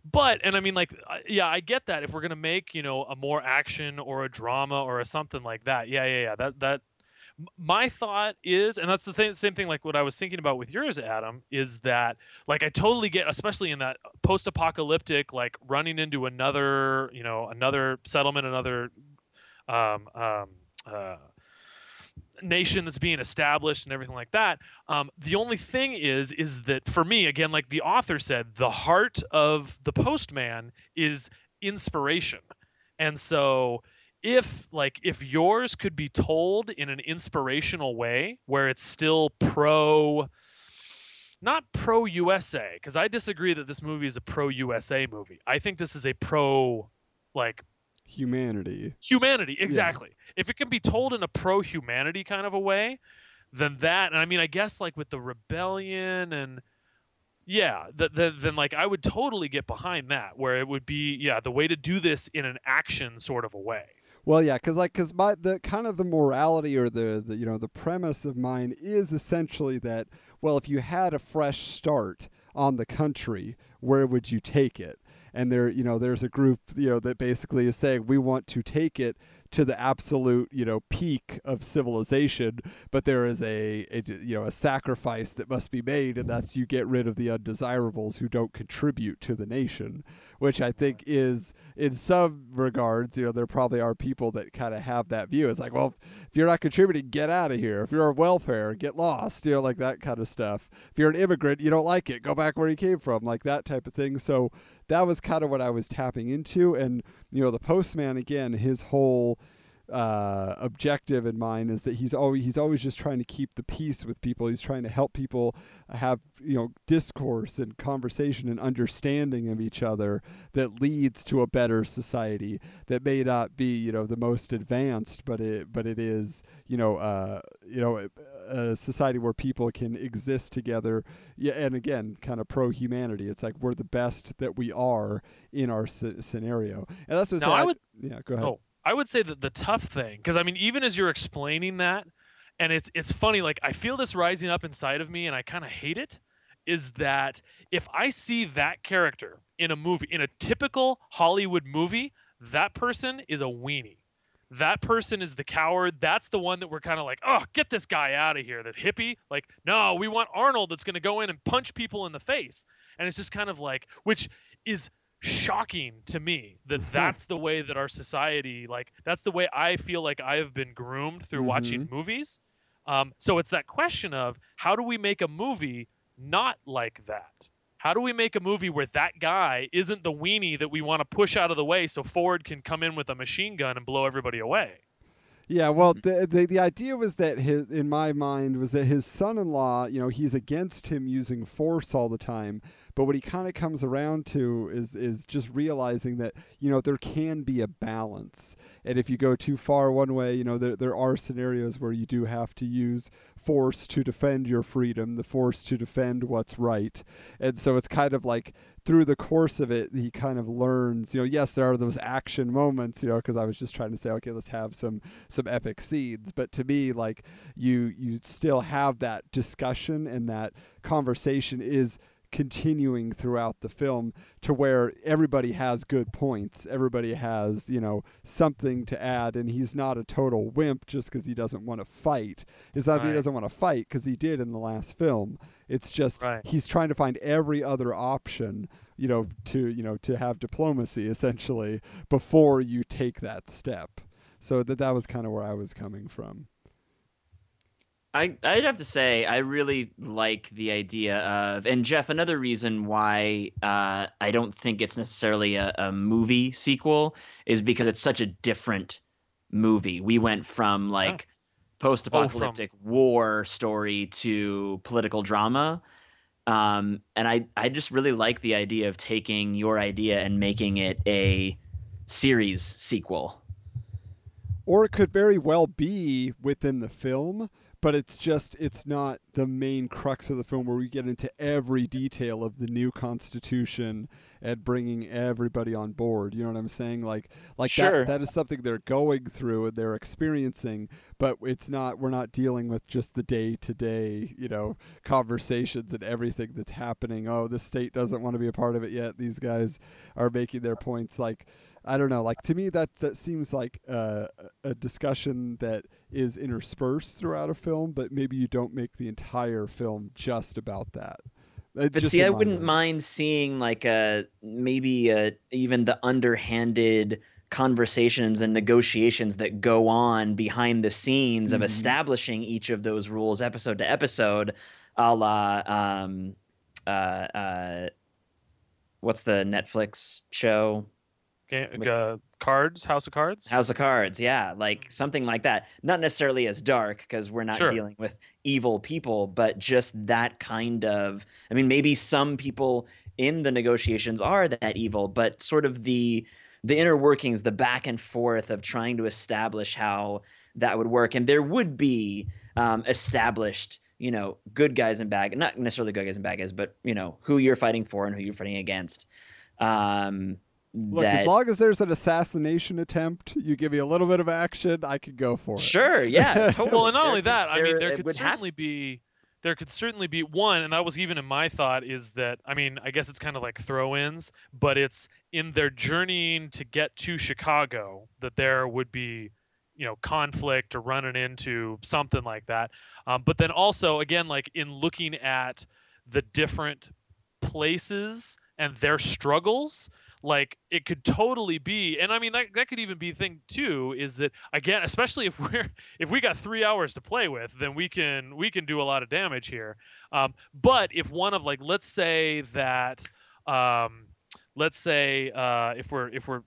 but and I mean like yeah, I get that if we're gonna make you know a more action or a drama or a something like that, yeah, yeah, yeah. That that my thought is, and that's the thing, same thing like what I was thinking about with yours, Adam, is that like I totally get, especially in that post-apocalyptic, like running into another, you know, another settlement, another um, um, uh, nation that's being established and everything like that. Um, the only thing is, is that for me, again, like the author said, the heart of the postman is inspiration, and so if like if yours could be told in an inspirational way where it's still pro not pro USA because I disagree that this movie is a pro USA movie. I think this is a pro like Humanity. humanity exactly if it can be told in a pro humanity kind of a way then that and i mean i guess like with the rebellion and yeah th- th- then like i would totally get behind that where it would be yeah the way to do this in an action sort of a way Well, yeah, because like, because my the kind of the morality or the, the you know the premise of mine is essentially that well, if you had a fresh start on the country, where would you take it? And there, you know, there's a group, you know, that basically is saying we want to take it to the absolute, you know, peak of civilization, but there is a, a you know a sacrifice that must be made, and that's you get rid of the undesirables who don't contribute to the nation, which I think is in some regards, you know, there probably are people that kind of have that view. It's like, well, if you're not contributing, get out of here. If you're on welfare, get lost, you know, like that kind of stuff. If you're an immigrant, you don't like it, go back where you came from, like that type of thing. So that was kind of what I was tapping into. And, you know, the postman, again, his whole uh, objective in mind is that he's always he's always just trying to keep the peace with people. He's trying to help people have you know discourse and conversation and understanding of each other that leads to a better society that may not be you know the most advanced, but it but it is you know uh, you know a society where people can exist together. Yeah, and again, kind of pro humanity. It's like we're the best that we are in our sce- scenario, and that's what Now, I would- yeah. Go ahead. Oh, I would say that the tough thing, because I mean, even as you're explaining that, and it's it's funny, like I feel this rising up inside of me, and I kind of hate it. Is that if I see that character in a movie, in a typical Hollywood movie, that person is a weenie. That person is the coward. That's the one that we're kind of like, oh, get this guy out of here. That hippie, like, no, we want Arnold that's going to go in and punch people in the face. And it's just kind of like, which is shocking to me that that's the way that our society like that's the way i feel like i have been groomed through watching movies um, so it's that question of how do we make a movie not like that how do we make a movie where that guy isn't the weenie that we want to push out of the way so ford can come in with a machine gun and blow everybody away Yeah, well, mm-hmm. the, the the idea was that his, in my mind, was that his son-in-law, you know, he's against him using force all the time. But what he kind of comes around to is is just realizing that you know there can be a balance, and if you go too far one way, you know, there there are scenarios where you do have to use force to defend your freedom, the force to defend what's right, and so it's kind of like through the course of it, he kind of learns. You know, yes, there are those action moments. You know, because I was just trying to say, okay, let's have some some epic scenes. But to me, like you you still have that discussion and that conversation is continuing throughout the film to where everybody has good points. Everybody has you know something to add and he's not a total wimp just because he doesn't want to fight. It's not that he doesn't want to fight because he did in the last film. It's just Right. he's trying to find every other option you know to you know to have diplomacy essentially before you take that step. So that that was kind of where i was coming from I I'd have to say I really like the idea of and Jeff another reason why uh, I don't think it's necessarily a, a movie sequel is because it's such a different movie. We went from like post-apocalyptic war story to political drama. Um, and I, I just really like the idea of taking your idea and making it a series sequel. or it could very well be within the film but it's just it's not the main crux of the film where we get into every detail of the new constitution and bringing everybody on board you know what i'm saying? Like like Sure. that that is something they're going through and they're experiencing but it's not we're not dealing with just the day to day you know conversations and everything that's happening. Oh the state doesn't want to be a part of it yet. These guys are making their points. Like I don't know. Like to me, that that seems like uh, a discussion that is interspersed throughout a film, but maybe you don't make the entire film just about that. Uh, But see, I wouldn't mind. mind seeing like a maybe uh even the underhanded conversations and negotiations that go on behind the scenes of Mhm. establishing each of those rules episode to episode, a la um, uh, uh, what's the Netflix show? Uh, cards, House of Cards. House of Cards, yeah, like something like that. Not necessarily as dark because we're not Sure. dealing with evil people, but just that kind of. I mean, maybe some people in the negotiations are that evil, but sort of the the inner workings, the back and forth of trying to establish how that would work, and there would be um, established. You know, good guys and bad, not necessarily good guys and bad guys, but you know who you're fighting for and who you're fighting against. Um, Look, that, as long as there's an assassination attempt, you give me a little bit of action, I could go for it. Sure, yeah, [laughs] totally. well, and not There only could- that, I mean, there- there could would have- certainly be, there could certainly be one, and that was even in my thought is that, I mean, I guess it's kind of like throw-ins, but it's in their journeying to get to Chicago that there would be, you know, conflict or running into something like that. Um, but then also, again, like in looking at the different places and their struggles like it could totally be and i mean that, that could even be thing too is that again especially if [laughs] we're if we got three hours to play with then we can we can do a lot of damage here. Um, but if one of like let's say that um, let's say uh, if we're if we're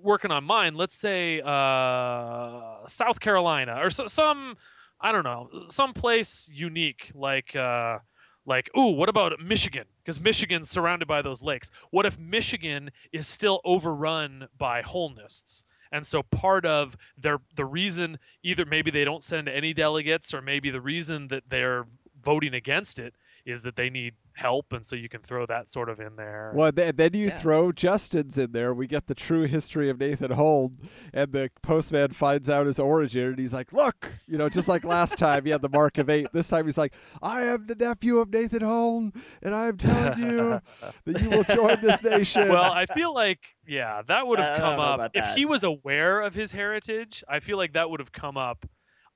working on mine let's say uh, south carolina or so, some i don't know some place unique like uh, like ooh what about michigan because michigan's surrounded by those lakes. What if michigan is still overrun by holnists and so part of their the reason either maybe they don't send any delegates or maybe the reason that they're voting against it is that they need help and so you can throw that sort of in there Well, then, then you Yeah. throw Justin's in there. We get the true history of Nathan Holn, and the postman finds out his origin, and he's like, "Look, you know, just like last time, he had the mark of eight. This time, he's like, I am the nephew of Nathan Holn, and I am telling you [laughs] that you will join this nation." well, I feel like yeah, that would have come up if he was aware of his heritage. I feel like that would have come up.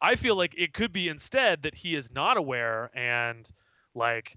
I feel like it could be instead that he is not aware and like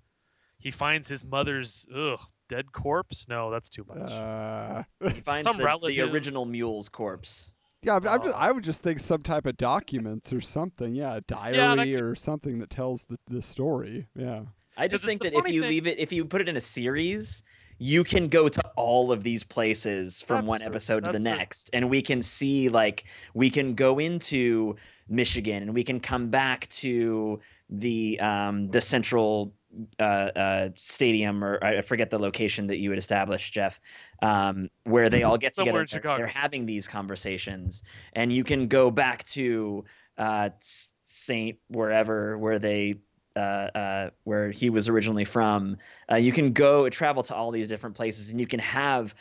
he finds his mother's ugh dead corpse. No, that's too much. Uh, He finds Some the, the original mule's corpse. yeah, I'm, I'm just, Oh. I would just think some type of documents or something. Yeah, a diary that could- or something that tells the, the story. Yeah. I 'Cause just think that if you thing- leave it, if you put it in a series, you can go to all of these places from That's one true. episode to the That's true. next, and we can see like we can go into Michigan, and we can come back to the um, the central uh, uh, stadium, or I forget the location that you had established, Jeff, um, where they all [laughs] get Somewhere together. in They're, they're having these conversations, and you can go back to uh, Saint wherever where they uh, uh, where he was originally from. Uh, you can go travel to all these different places, and you can have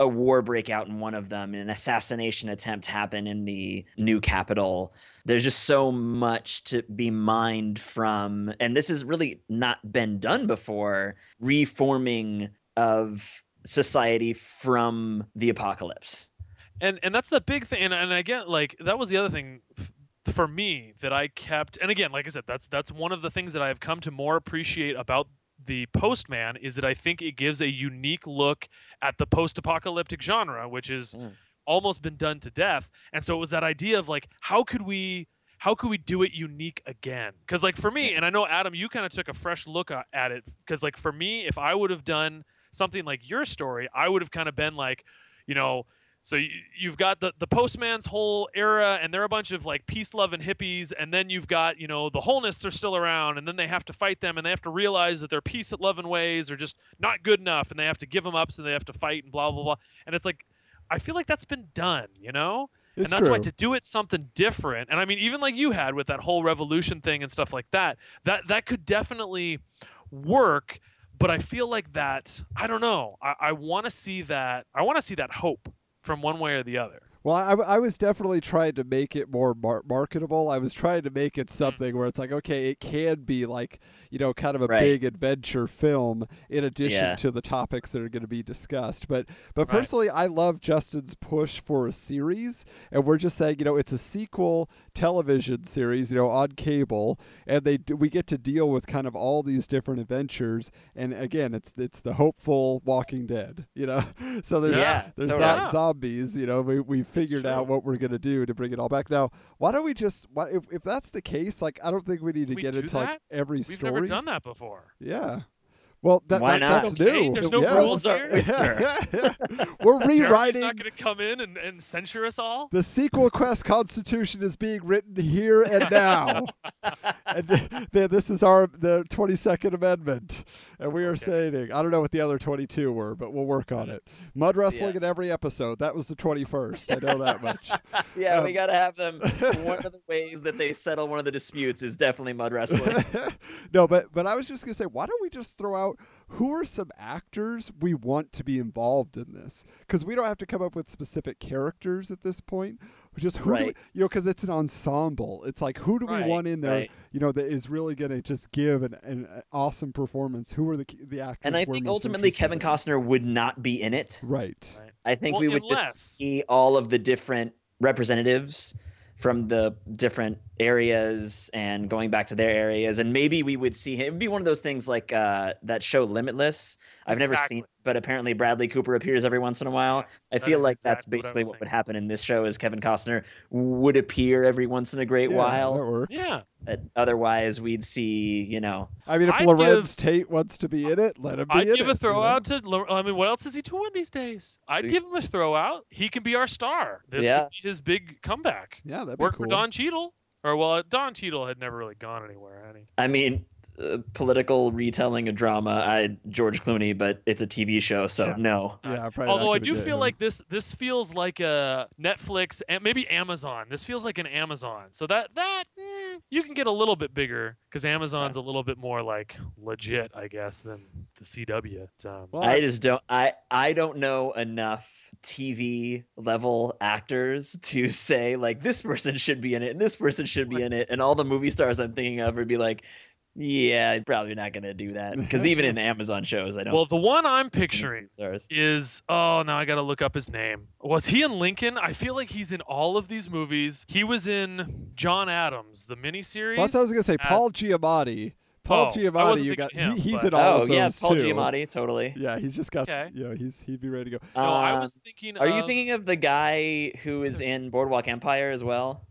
a war break out in one of them, and an assassination attempt happen in the new capital. There's just so much to be mined from, and this has really not been done before. Reforming of society from the apocalypse. and and that's the big thing and, and again like that was the other thing for me that i kept and again like i said that's that's one of the things that i've come to more appreciate about the postman is that i think it gives a unique look at the post-apocalyptic genre which is Mm. almost been done to death. And so it was that idea of like how could we how could we do it unique again? Because like for me and i know adam you kind of took a fresh look at it because like for me if i would have done something like your story i would have kind of been like you know so you, you've got the, the postman's whole era and they're a bunch of like peace loving hippies and then you've got you know the Holnists are still around and then they have to fight them and they have to realize that their peace loving ways are just not good enough and they have to give them up so they have to fight and blah blah blah. And it's like i feel like that's been done you know? It's and that's why to do it something different and i mean even like you had with that whole revolution thing and stuff like that that that could definitely work but i feel like that i don't know i, I want to see that i want to see that hope from one way or the other Well, I, I was definitely trying to make it more mar- marketable. I was trying to make Hmm. it something where it's like, okay, it can be like, you know, kind of a Right. big adventure film in addition Yeah. to the topics that are going to be discussed. But but Right. personally, I love Justin's push for a series, and we're just saying, you know, it's a sequel television series, you know, on cable, and they we get to deal with kind of all these different adventures. And again, it's it's the hopeful Walking Dead, you know. [laughs] So there's Yeah, there's totally. not Yeah. zombies, you know. We we figured out what we're gonna do to bring it all back. Now, why don't we just? Why, if if that's the case, like I don't think we need to We get into like every we've story. Never done that before Yeah. Well, that, Why that- not? that's Okay, new. there's no yeah. rules are here? oyster. [laughs] We're Jeremy's not going to come in and, and censure us all The sequel quest constitution is being written here and now. [laughs] and then this is our the 22nd amendment. And we are Okay. saying I don't know what the other 22 were, but we'll work on it. Mud wrestling in every episode. That was the 21st. I know that much. [laughs] Yeah, we Um, gotta have them. One of the ways that they settle one of the disputes is definitely mud wrestling. no, but but I was just gonna say, why don't we just throw out who are some actors we want to be involved in this? Because we don't have to come up with specific characters at this point. We just who do we, Right. you know, because it's an ensemble. It's like who do we Right, want in there? right. You know, that is really gonna just give an, an awesome performance. Who are the the actors? and I think ultimately Kevin in? Costner would not be in it. Right. Right. I think Well, we would unless- just see all of the different representatives from the different areas and going back to their areas. And maybe we would see him. It would be one of those things like uh, that show limitless. I've never seen but apparently bradley cooper appears every once in a while Yes, i feel like that's exactly what I basically was what would happen in this show is kevin costner would appear every once in a great Yeah, while that works. yeah but otherwise we'd see you know I mean, if I'd Larenz give- Tate wants to be in it, let him be I'd in give a throw you know? out to. I mean, what else is he doing these days? I'd give him a throw out. He can be our star. This Yeah. could be his big comeback. Yeah, that'd be Work cool. for Don Cheadle, or well, Don Cheadle had never really gone anywhere. Had he? I mean, uh, political retelling of drama. I George Clooney, but it's a TV show, so Yeah. no. Yeah, probably Although I do feel him. like this this feels like a Netflix and maybe Amazon. This feels like an Amazon. So that that mm, you can get a little bit bigger because Amazon's a little bit more like legit, I guess, than the CW. Um, Well, I just don't. I I don't know enough TV level actors to say like this person should be in it and this person should be in it, and all the movie stars I'm thinking of would be like, yeah, probably not gonna do that because even in [laughs] Amazon shows, I don't. well, the one I'm picturing stars. is oh now I gotta look up his name. Was he in Lincoln? I feel like he's in all of these movies. He was in John Adams, the miniseries. Well, that's what I was gonna say. Paul as- Giamatti. Paul Oh, Giamatti. You got. him, he, he's but- in all Oh of yeah, Paul too. Giamatti, totally. Yeah, he's just got. Okay. You know, he's he'd be ready to go. no, I Uh, was thinking. Are you thinking of the guy who is in Boardwalk Empire as well?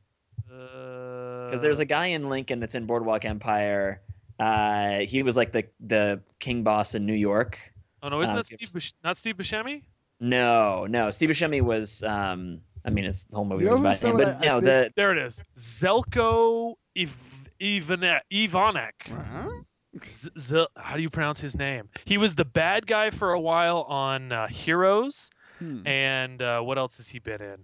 Because Because there's a guy in Lincoln that's in Boardwalk Empire. Uh, he was like the the king boss in New York. Oh no, isn't uh, that Steve? Bush- not Steve Buscemi? No, no, Steve Buscemi was. Um, I mean, his whole movie You know was about him, but I- I no, think- the There it is. Zeljko Iv- Ivanek. Ivanek. Z- Z- how do you pronounce his name? He was the bad guy for a while on uh, Heroes, Hmm. and uh, what else has he been in?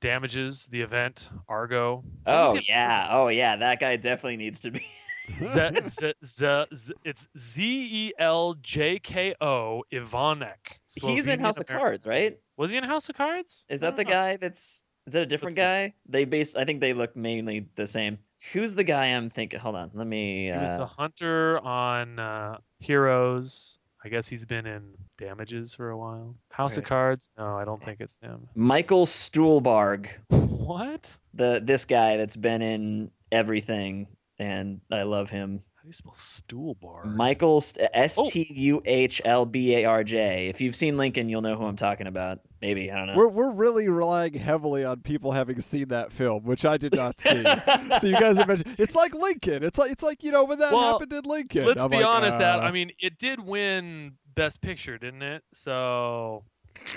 Damages, The Event, Argo. Oh yeah, oh yeah, that guy definitely needs to be. [laughs] Z- [laughs] Z- Z- Z- it's Z E L J K O Ivanek. He's in Slovenian House of Cards, right? Was he in House of Cards? Is that the know. guy that's? Is that a different Let's guy? They base. I think they look mainly the same. Who's the guy I'm thinking? Hold on, let me. He was uh, the hunter on uh, Heroes. I guess he's been in Damages for a while. House of Wait. Cards? No, I don't think it's him. Michael Stuhlbarg. [laughs] What? the this guy that's been in everything and I love him. How do you spell stool bar? Michael Oh. S T U H L B A R J. If you've seen Lincoln, you'll know who I'm talking about. Maybe I don't know. We're we're really relying heavily on people having seen that film, which I did not see. [laughs] so you guys have mentioned it's like Lincoln. It's like it's like you know when that Well, happened in Lincoln. Let's I'm be like, honest, Dad. uh, I mean, it did win Best Picture, didn't it? So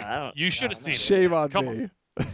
I don't. you should have seen it. shame on Come me. on. [laughs]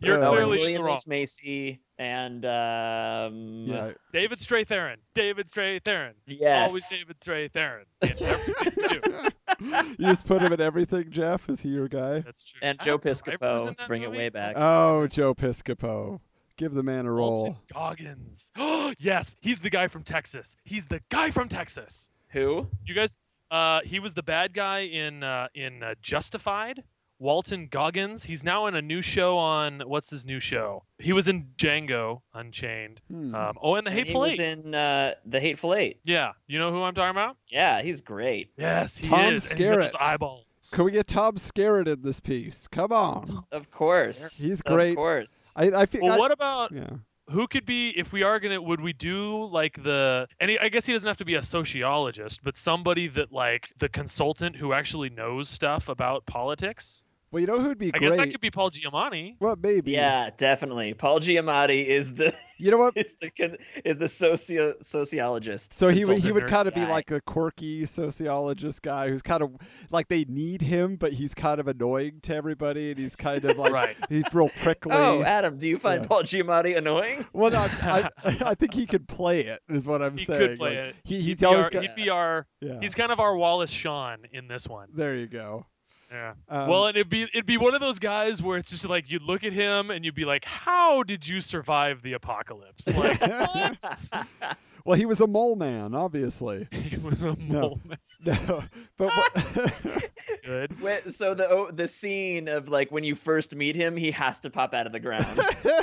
You're Uh, Oh, clearly William wrong. H Macy and um, yeah. David Strathairn. David Strathairn. yes, Always David Strathairn. In everything [laughs] you just put him in everything, Jeff. Is he your guy? That's true. and I Joe Piscopo in to that bring it way back. Oh, Joe Piscopo. Give the man a roll. Walton roll. Goggins. [gasps] yes, he's the guy from Texas. He's the guy from Texas. Who? You guys, uh, he was the bad guy in uh, in uh, Justified. Walton Goggins. He's now in a new show on what's his new show? He was in Django Unchained. Hmm. Um, oh, and the And Hateful he was Eight. in uh, the Hateful Eight. yeah, you know who I'm talking about? Yeah, he's great. Yes, he Tom is. and he's got those Skerritt. eyeballs. Can we get Tom Skerritt in this piece? Come on. Of course, He's great. Of course. I, I feel. Well, I- what about yeah. who could be if we are gonna would we do like the and he, i guess he doesn't have to be a sociologist but somebody that like the consultant who actually knows stuff about politics Well, you know who'd be i great? guess that could be paul giamatti Well, maybe? Yeah, definitely. Paul Giamatti is the You know what? [laughs] is the is the socio sociologist. So he would he would kind of be like a quirky sociologist guy who's kind of like they need him, but he's kind of annoying to everybody, and he's kind of like Right. he's real prickly. Oh, Adam, do you find Yeah. Paul Giamatti annoying? well, no, [laughs] I, I think he could play it. Is what I'm he saying. could play Like, it He, he'd, he's be our, got. he'd be our yeah. he's kind of our wallace shawn in this one there you go. Yeah. Um, well and it'd be it'd be one of those guys where it's just like you'd look at him and you'd be like how did you survive the apocalypse? Like [laughs] what well, he was a mole man, obviously. [laughs] he was a No. mole [laughs] No, but what, [laughs] good Wait, so the oh, the scene of like when you first meet him, he has to pop out of the ground.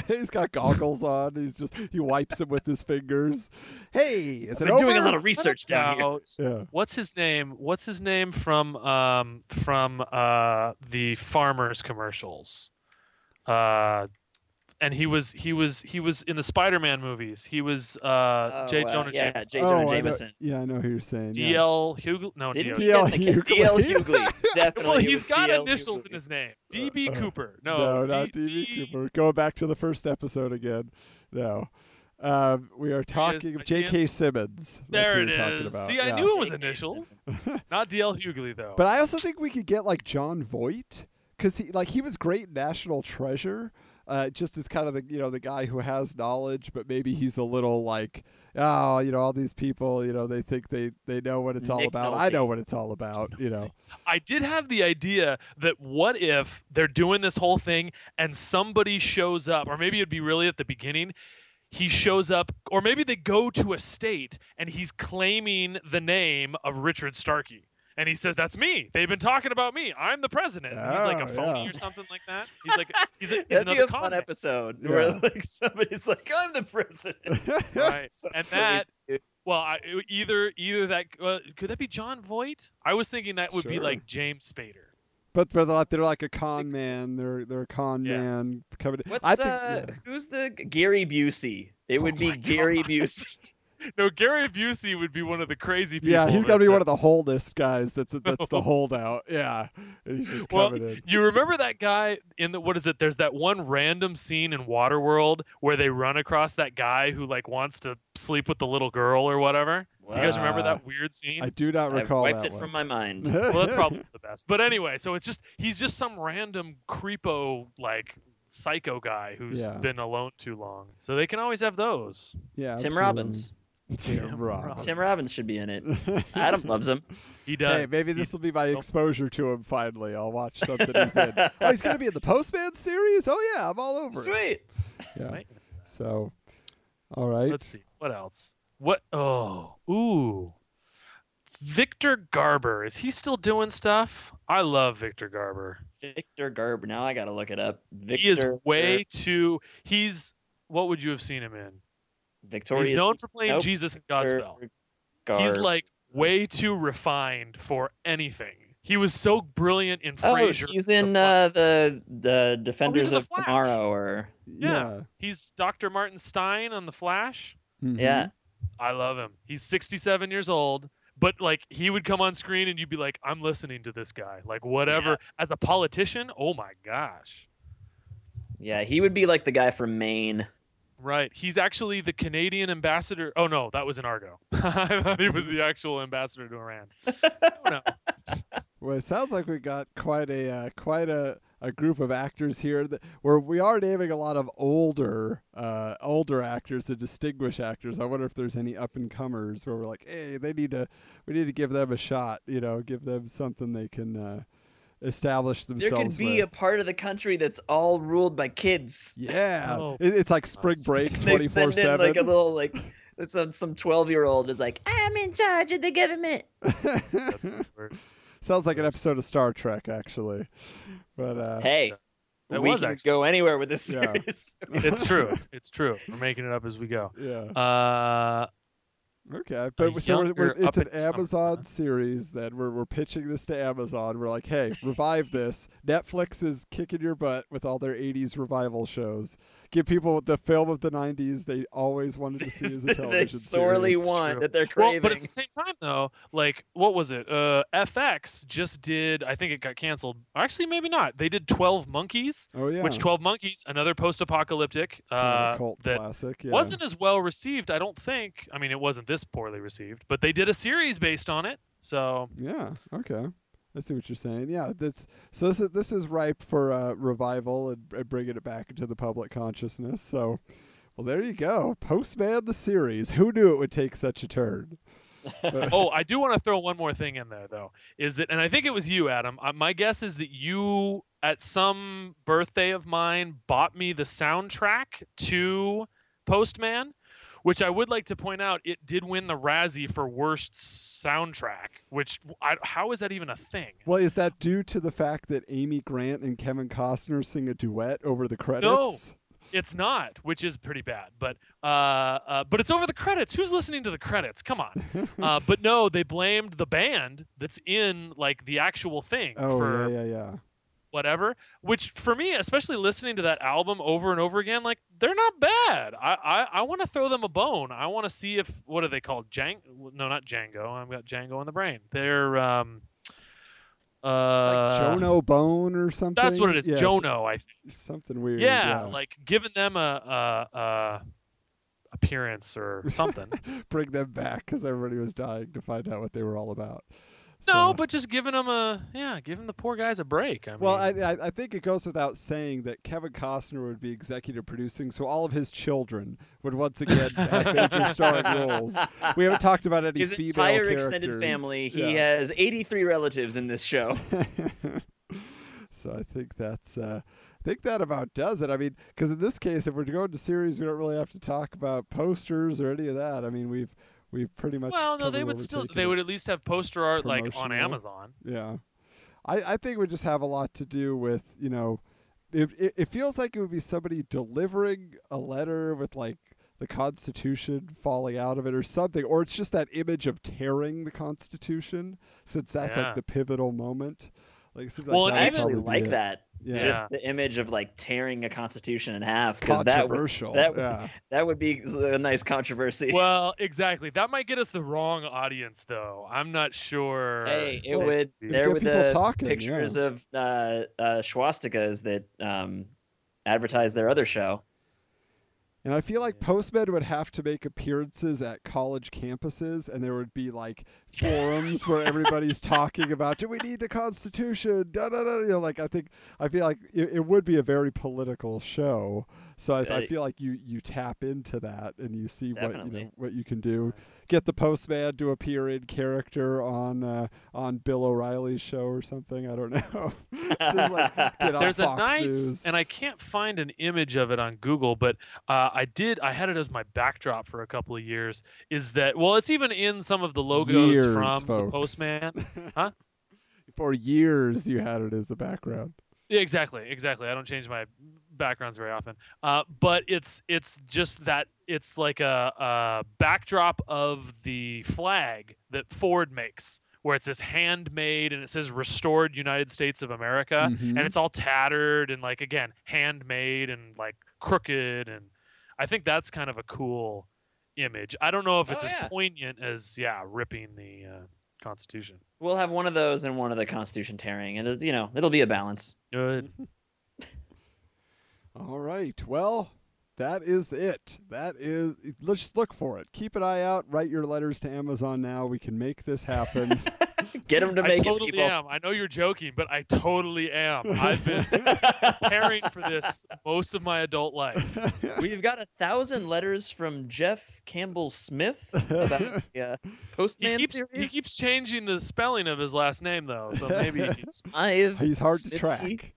he's got goggles on. He's just he wipes it with his fingers. Hey, is it Been doing a over? little research down here. Yeah. What's his name? What's his name from um from uh the farmers commercials? Uh and he was he was he was in the Spider-Man movies. He was uh Oh, J. uh, Jonah yeah, Jameson. J. oh, Jonah I know, yeah, I know who you're saying. yeah. D.L. Hughley? No, Didn't D.L. he D.L. get the D.L. Hughley. [laughs] Hughley? Definitely. Well, it he's was got initials Hughley. in his name. D.B. Uh, Cooper. [laughs] No, No, not D.B. D- Cooper. Go back to the first episode again. No. Um, we are talking of. J.K. Simmons. That's There who it we're talking is. about. See, I yeah. knew it was initials. [laughs] Not D.L. Hughley though. But I also think we could get like Jon Voight because he like he was great National Treasure. Uh, just as kind of the you know the guy who has knowledge, but maybe he's a little like oh you know all these people you know they think they they know what it's all Nick about. I know what it's all about. You know. [laughs] I did have the idea that what if they're doing this whole thing and somebody shows up, or maybe it'd be really at the beginning. He shows up, or maybe they go to a state and he's claiming the name of Richard Starkey. And he says, "That's me. They've been talking about me. I'm the president." And he's like Oh, a phony yeah. or something like that. [laughs] He's like, he's, a, he's another con fun episode Yeah. where like somebody's like, "I'm the president." [laughs] right? [laughs] So and crazy. that, well, I, either either that uh, could that be Jon Voight? I was thinking that would be like James Spader. But but they're like, they're like a con man. They're they're a con Yeah. man coming. What's I think, uh, yeah. who's the Gary Busey? It would Oh be Gary God. Busey. [laughs] No, Gary Busey would be one of the crazy people. Yeah, he's got to be one of the Holnist guys. That's that's the [laughs] holdout. Yeah, he's just Well, coming in. You remember that guy in the what is it? There's that one random scene in Waterworld where they run across that guy who like wants to sleep with the little girl or whatever. You guys remember that weird scene? I do not recall. I've recall wiped that it one. from my mind. [laughs] well, that's probably the best. But anyway, so it's just he's just some random creepo like psycho guy who's Yeah. been alone too long. So they can always have those. yeah, Tim absolutely. Robbins. [laughs] Tim Tim Robbins. Tim Robbins should be in it. [laughs] Adam loves him. He does. Hey, maybe this will be my exposure to him. Finally, I'll watch something he's in. [laughs] Oh, he's gonna be in the Postman series. Oh yeah, I'm all over. it. Sweet. Yeah. Right. So, all right. Let's see. What else? What? Oh, ooh. Victor Garber. Is he still doing stuff? I love Victor Garber. Victor Garber. Now I gotta look it up. Victor he is way too. He's. What would you have seen him in? Victorious. He's known for playing nope. Jesus in Godspell. Garber. He's like way too refined for anything. He was so brilliant in Oh, Frasier. he's in Fla- uh, the the Defenders The of Flash. Tomorrow, or Yeah. He's Dr. Martin Stein on The Flash. Mhm. yeah. I love him. He's 67 years old, but like he would come on screen and you'd be like, I'm listening to this guy. Like whatever. As a politician, oh my gosh. Yeah, he would be like the guy from Maine. Right. He's actually the Canadian ambassador. Oh no, that was in Argo. [laughs] I thought he was the actual ambassador to Iran. Know. [laughs] Well, it sounds like we got quite a uh, quite a, a group of actors here that where we are naming a lot of older uh, older actors to distinguish actors. I wonder if there's any up and comers where we're like, hey, they need to we need to give them a shot. You know, give them something they can. Uh, establish themselves. There could be a part of the country that's all ruled by kids. yeah, Oh. it, it's like spring break They twenty four send in like a little like some some twelve year old is like, I'm in charge of the government. That's the worst. Sounds like an episode of Star Trek, actually. But uh, Hey, That we was can actually- go anywhere with this Yeah. series. It's true. [laughs] It's true. We're making it up as we go. yeah, Uh, okay. But so we're, we're, it's an Amazon huh? series. Then we're we're pitching this to Amazon. We're like, hey, revive this. Netflix is kicking your butt with all their '80s revival shows. Give people the film of the '90s they always wanted to see as a television [laughs] they television sorely series. want true. that they're well, craving. but at the same time, though, like what was it? Uh, FX just did. I think it got canceled. Actually, maybe not. They did Twelve Monkeys, Oh yeah, which Twelve Monkeys, another post-apocalyptic kind of a uh, cult that classic. Yeah. wasn't as well received. I don't think. I mean, it wasn't this poorly received, but they did a series based on it. So Yeah. Okay. I see what you're saying. Yeah. That's so. This is, this is ripe for uh, revival and, and bringing it back into the public consciousness. So, well, there you go. Postman the series. Who knew it would take such a turn? [laughs] Oh, I do want to throw one more thing in there, though. Is that, and I think it was you, Adam. Uh, my guess is that you, at some birthday of mine, bought me the soundtrack to Postman, which I would like to point out, it did win the Razzie for worst soundtrack. Which, I, how is that even a thing? well, is that due to the fact that Amy Grant and Kevin Costner sing a duet over the credits? No. It's not, which is pretty bad. But uh, uh, but it's over the credits. Who's listening to the credits? Come on. [laughs] uh, but no, they blamed the band that's in like the actual thing Oh for yeah, yeah, yeah. Whatever. Which for me, especially listening to that album over and over again, like they're not bad. I I, I want to throw them a bone. I want to see if what are they called? Jang? No, not Django. I've got Django in the brain. They're um. Uh, Like Jono Bone or something. That's what it is. Yeah, Jono, I think. Something weird. Yeah, like giving them a, a, a appearance or something. [laughs] bring them back because everybody was dying to find out what they were all about. No, So- but just giving them a yeah, giving the poor guys a break. I Well, I, mean, I I think it goes without saying that Kevin Costner would be executive producing, so all of his children would once again have [laughs] major starring roles. We haven't talked about any His female entire extended family. He Yeah. has 83 relatives in this show. [laughs] so I think that's uh, I think that about does it. I mean, because in this case, if we're going to series, we don't really have to talk about posters or any of that. I mean, we've we've pretty much. well, no, they would still they it. would at least have poster art like on Amazon. Yeah, I I think would just have a lot to do with you know, it it, it feels like it would be somebody delivering a letter with like the Constitution falling out of it or something, or it's just that image of tearing the Constitution, since that's Yeah. like the pivotal moment. Like, it seems Well, like and I actually like that. Yeah. Just the image of like tearing a constitution in half because that would, controversial. that, yeah. that would be a nice controversy. [laughs] Well, exactly. That might get us the wrong audience, though. I'm not sure. Hey, it Well, would. There get were the talking, pictures yeah. of uh, uh, swastikas that um, advertise their other show. And I feel like Postmen would have to make appearances at college campuses, and there would be like forums where everybody's [laughs] talking about, do we need the Constitution? Da, da, da. You know, like I think I feel like it, it would be a very political show. So I, I feel like you you tap into that and you see what you know what you can do. Get the postman to appear in character on uh, on Bill O'Reilly's show or something. I don't [laughs] know. Like There's a Fox nice, News. and I can't find an image of it on Google, but uh, I did. I had it as my backdrop for a couple of years. Is that well? It's even in some of the logos Years, from the folks. Postman. [laughs] For years, you had it as a background. Yeah, exactly, exactly. I don't change my backgrounds very often. Uh, but it's it's just that it's like a, a backdrop of the flag that Ford makes, where it's this handmade and it says "Restored United States of America," Mhm. and it's all tattered and like again handmade and like crooked, and I think that's kind of a cool image. I don't know if Oh, it's yeah. as poignant as yeah ripping the uh, Constitution. We'll have one of those and one of the Constitution tearing, and it's, you know it'll be a balance. Good. All right. Well, that is it. That is. Let's just look for it. Keep an eye out. Write your letters to Amazon now. We can make this happen. [laughs] Get them to I make totally it, people. am. I know you're joking, but I totally am. I've been [laughs] preparing for this most of my adult life. [laughs] We've got a thousand letters from Jeff Campbell Smith about the uh, He Postman keeps series. he keeps changing the spelling of his last name though, so maybe he's Smythe He's hard to track.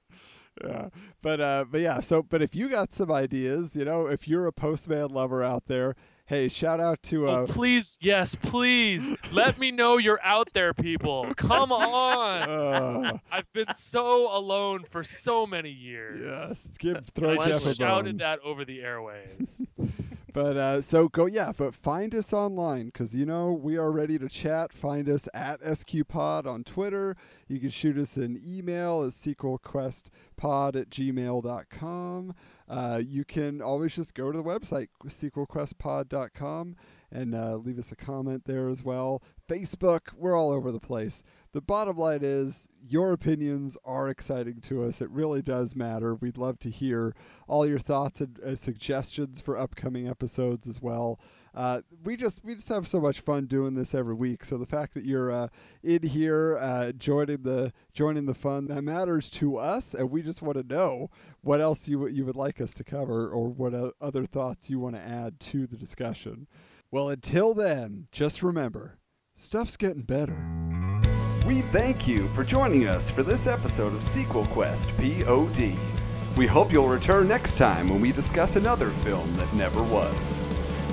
Yeah, but uh, but yeah. So, but if you got some ideas, you know, if you're a postman lover out there, hey, shout out to Oh, uh, please, yes, please. Let me know you're out there, people. Come on. uh I've been so alone for so many years. yes, give throw Jeff a shouted that over the airways. [laughs] But uh, so go, yeah. But find us online because you know we are ready to chat. Find us at SQPod on Twitter. You can shoot us an email at sequelquestpod at gmail.com. Uh, you can always just go to the website sequelquestpod.com and uh, leave us a comment there as well. Facebook, we're all over the place. The bottom line is your opinions are exciting to us. It really does matter. We'd love to hear all your thoughts and uh, suggestions for upcoming episodes as well. Uh, we just we just have so much fun doing this every week. So the fact that you're uh, in here uh, joining the joining the fun that matters to us, and we just want to know what else you you would like us to cover or what uh, other thoughts you want to add to the discussion. Well, until then, just remember, stuff's getting better. We thank you for joining us for this episode of Sequel Quest POD. We hope you'll return next time when we discuss another film that never was.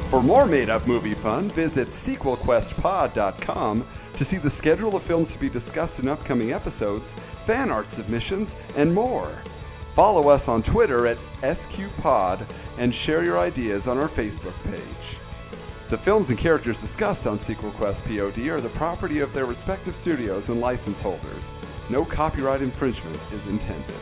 For more made up movie fun, visit sequelquestpod.com to see the schedule of films to be discussed in upcoming episodes, fan art submissions, and more. Follow us on Twitter at SQPod and share your ideas on our Facebook page. The films and characters discussed on Sequel Quest POD are the property of their respective studios and license holders. No copyright infringement is intended.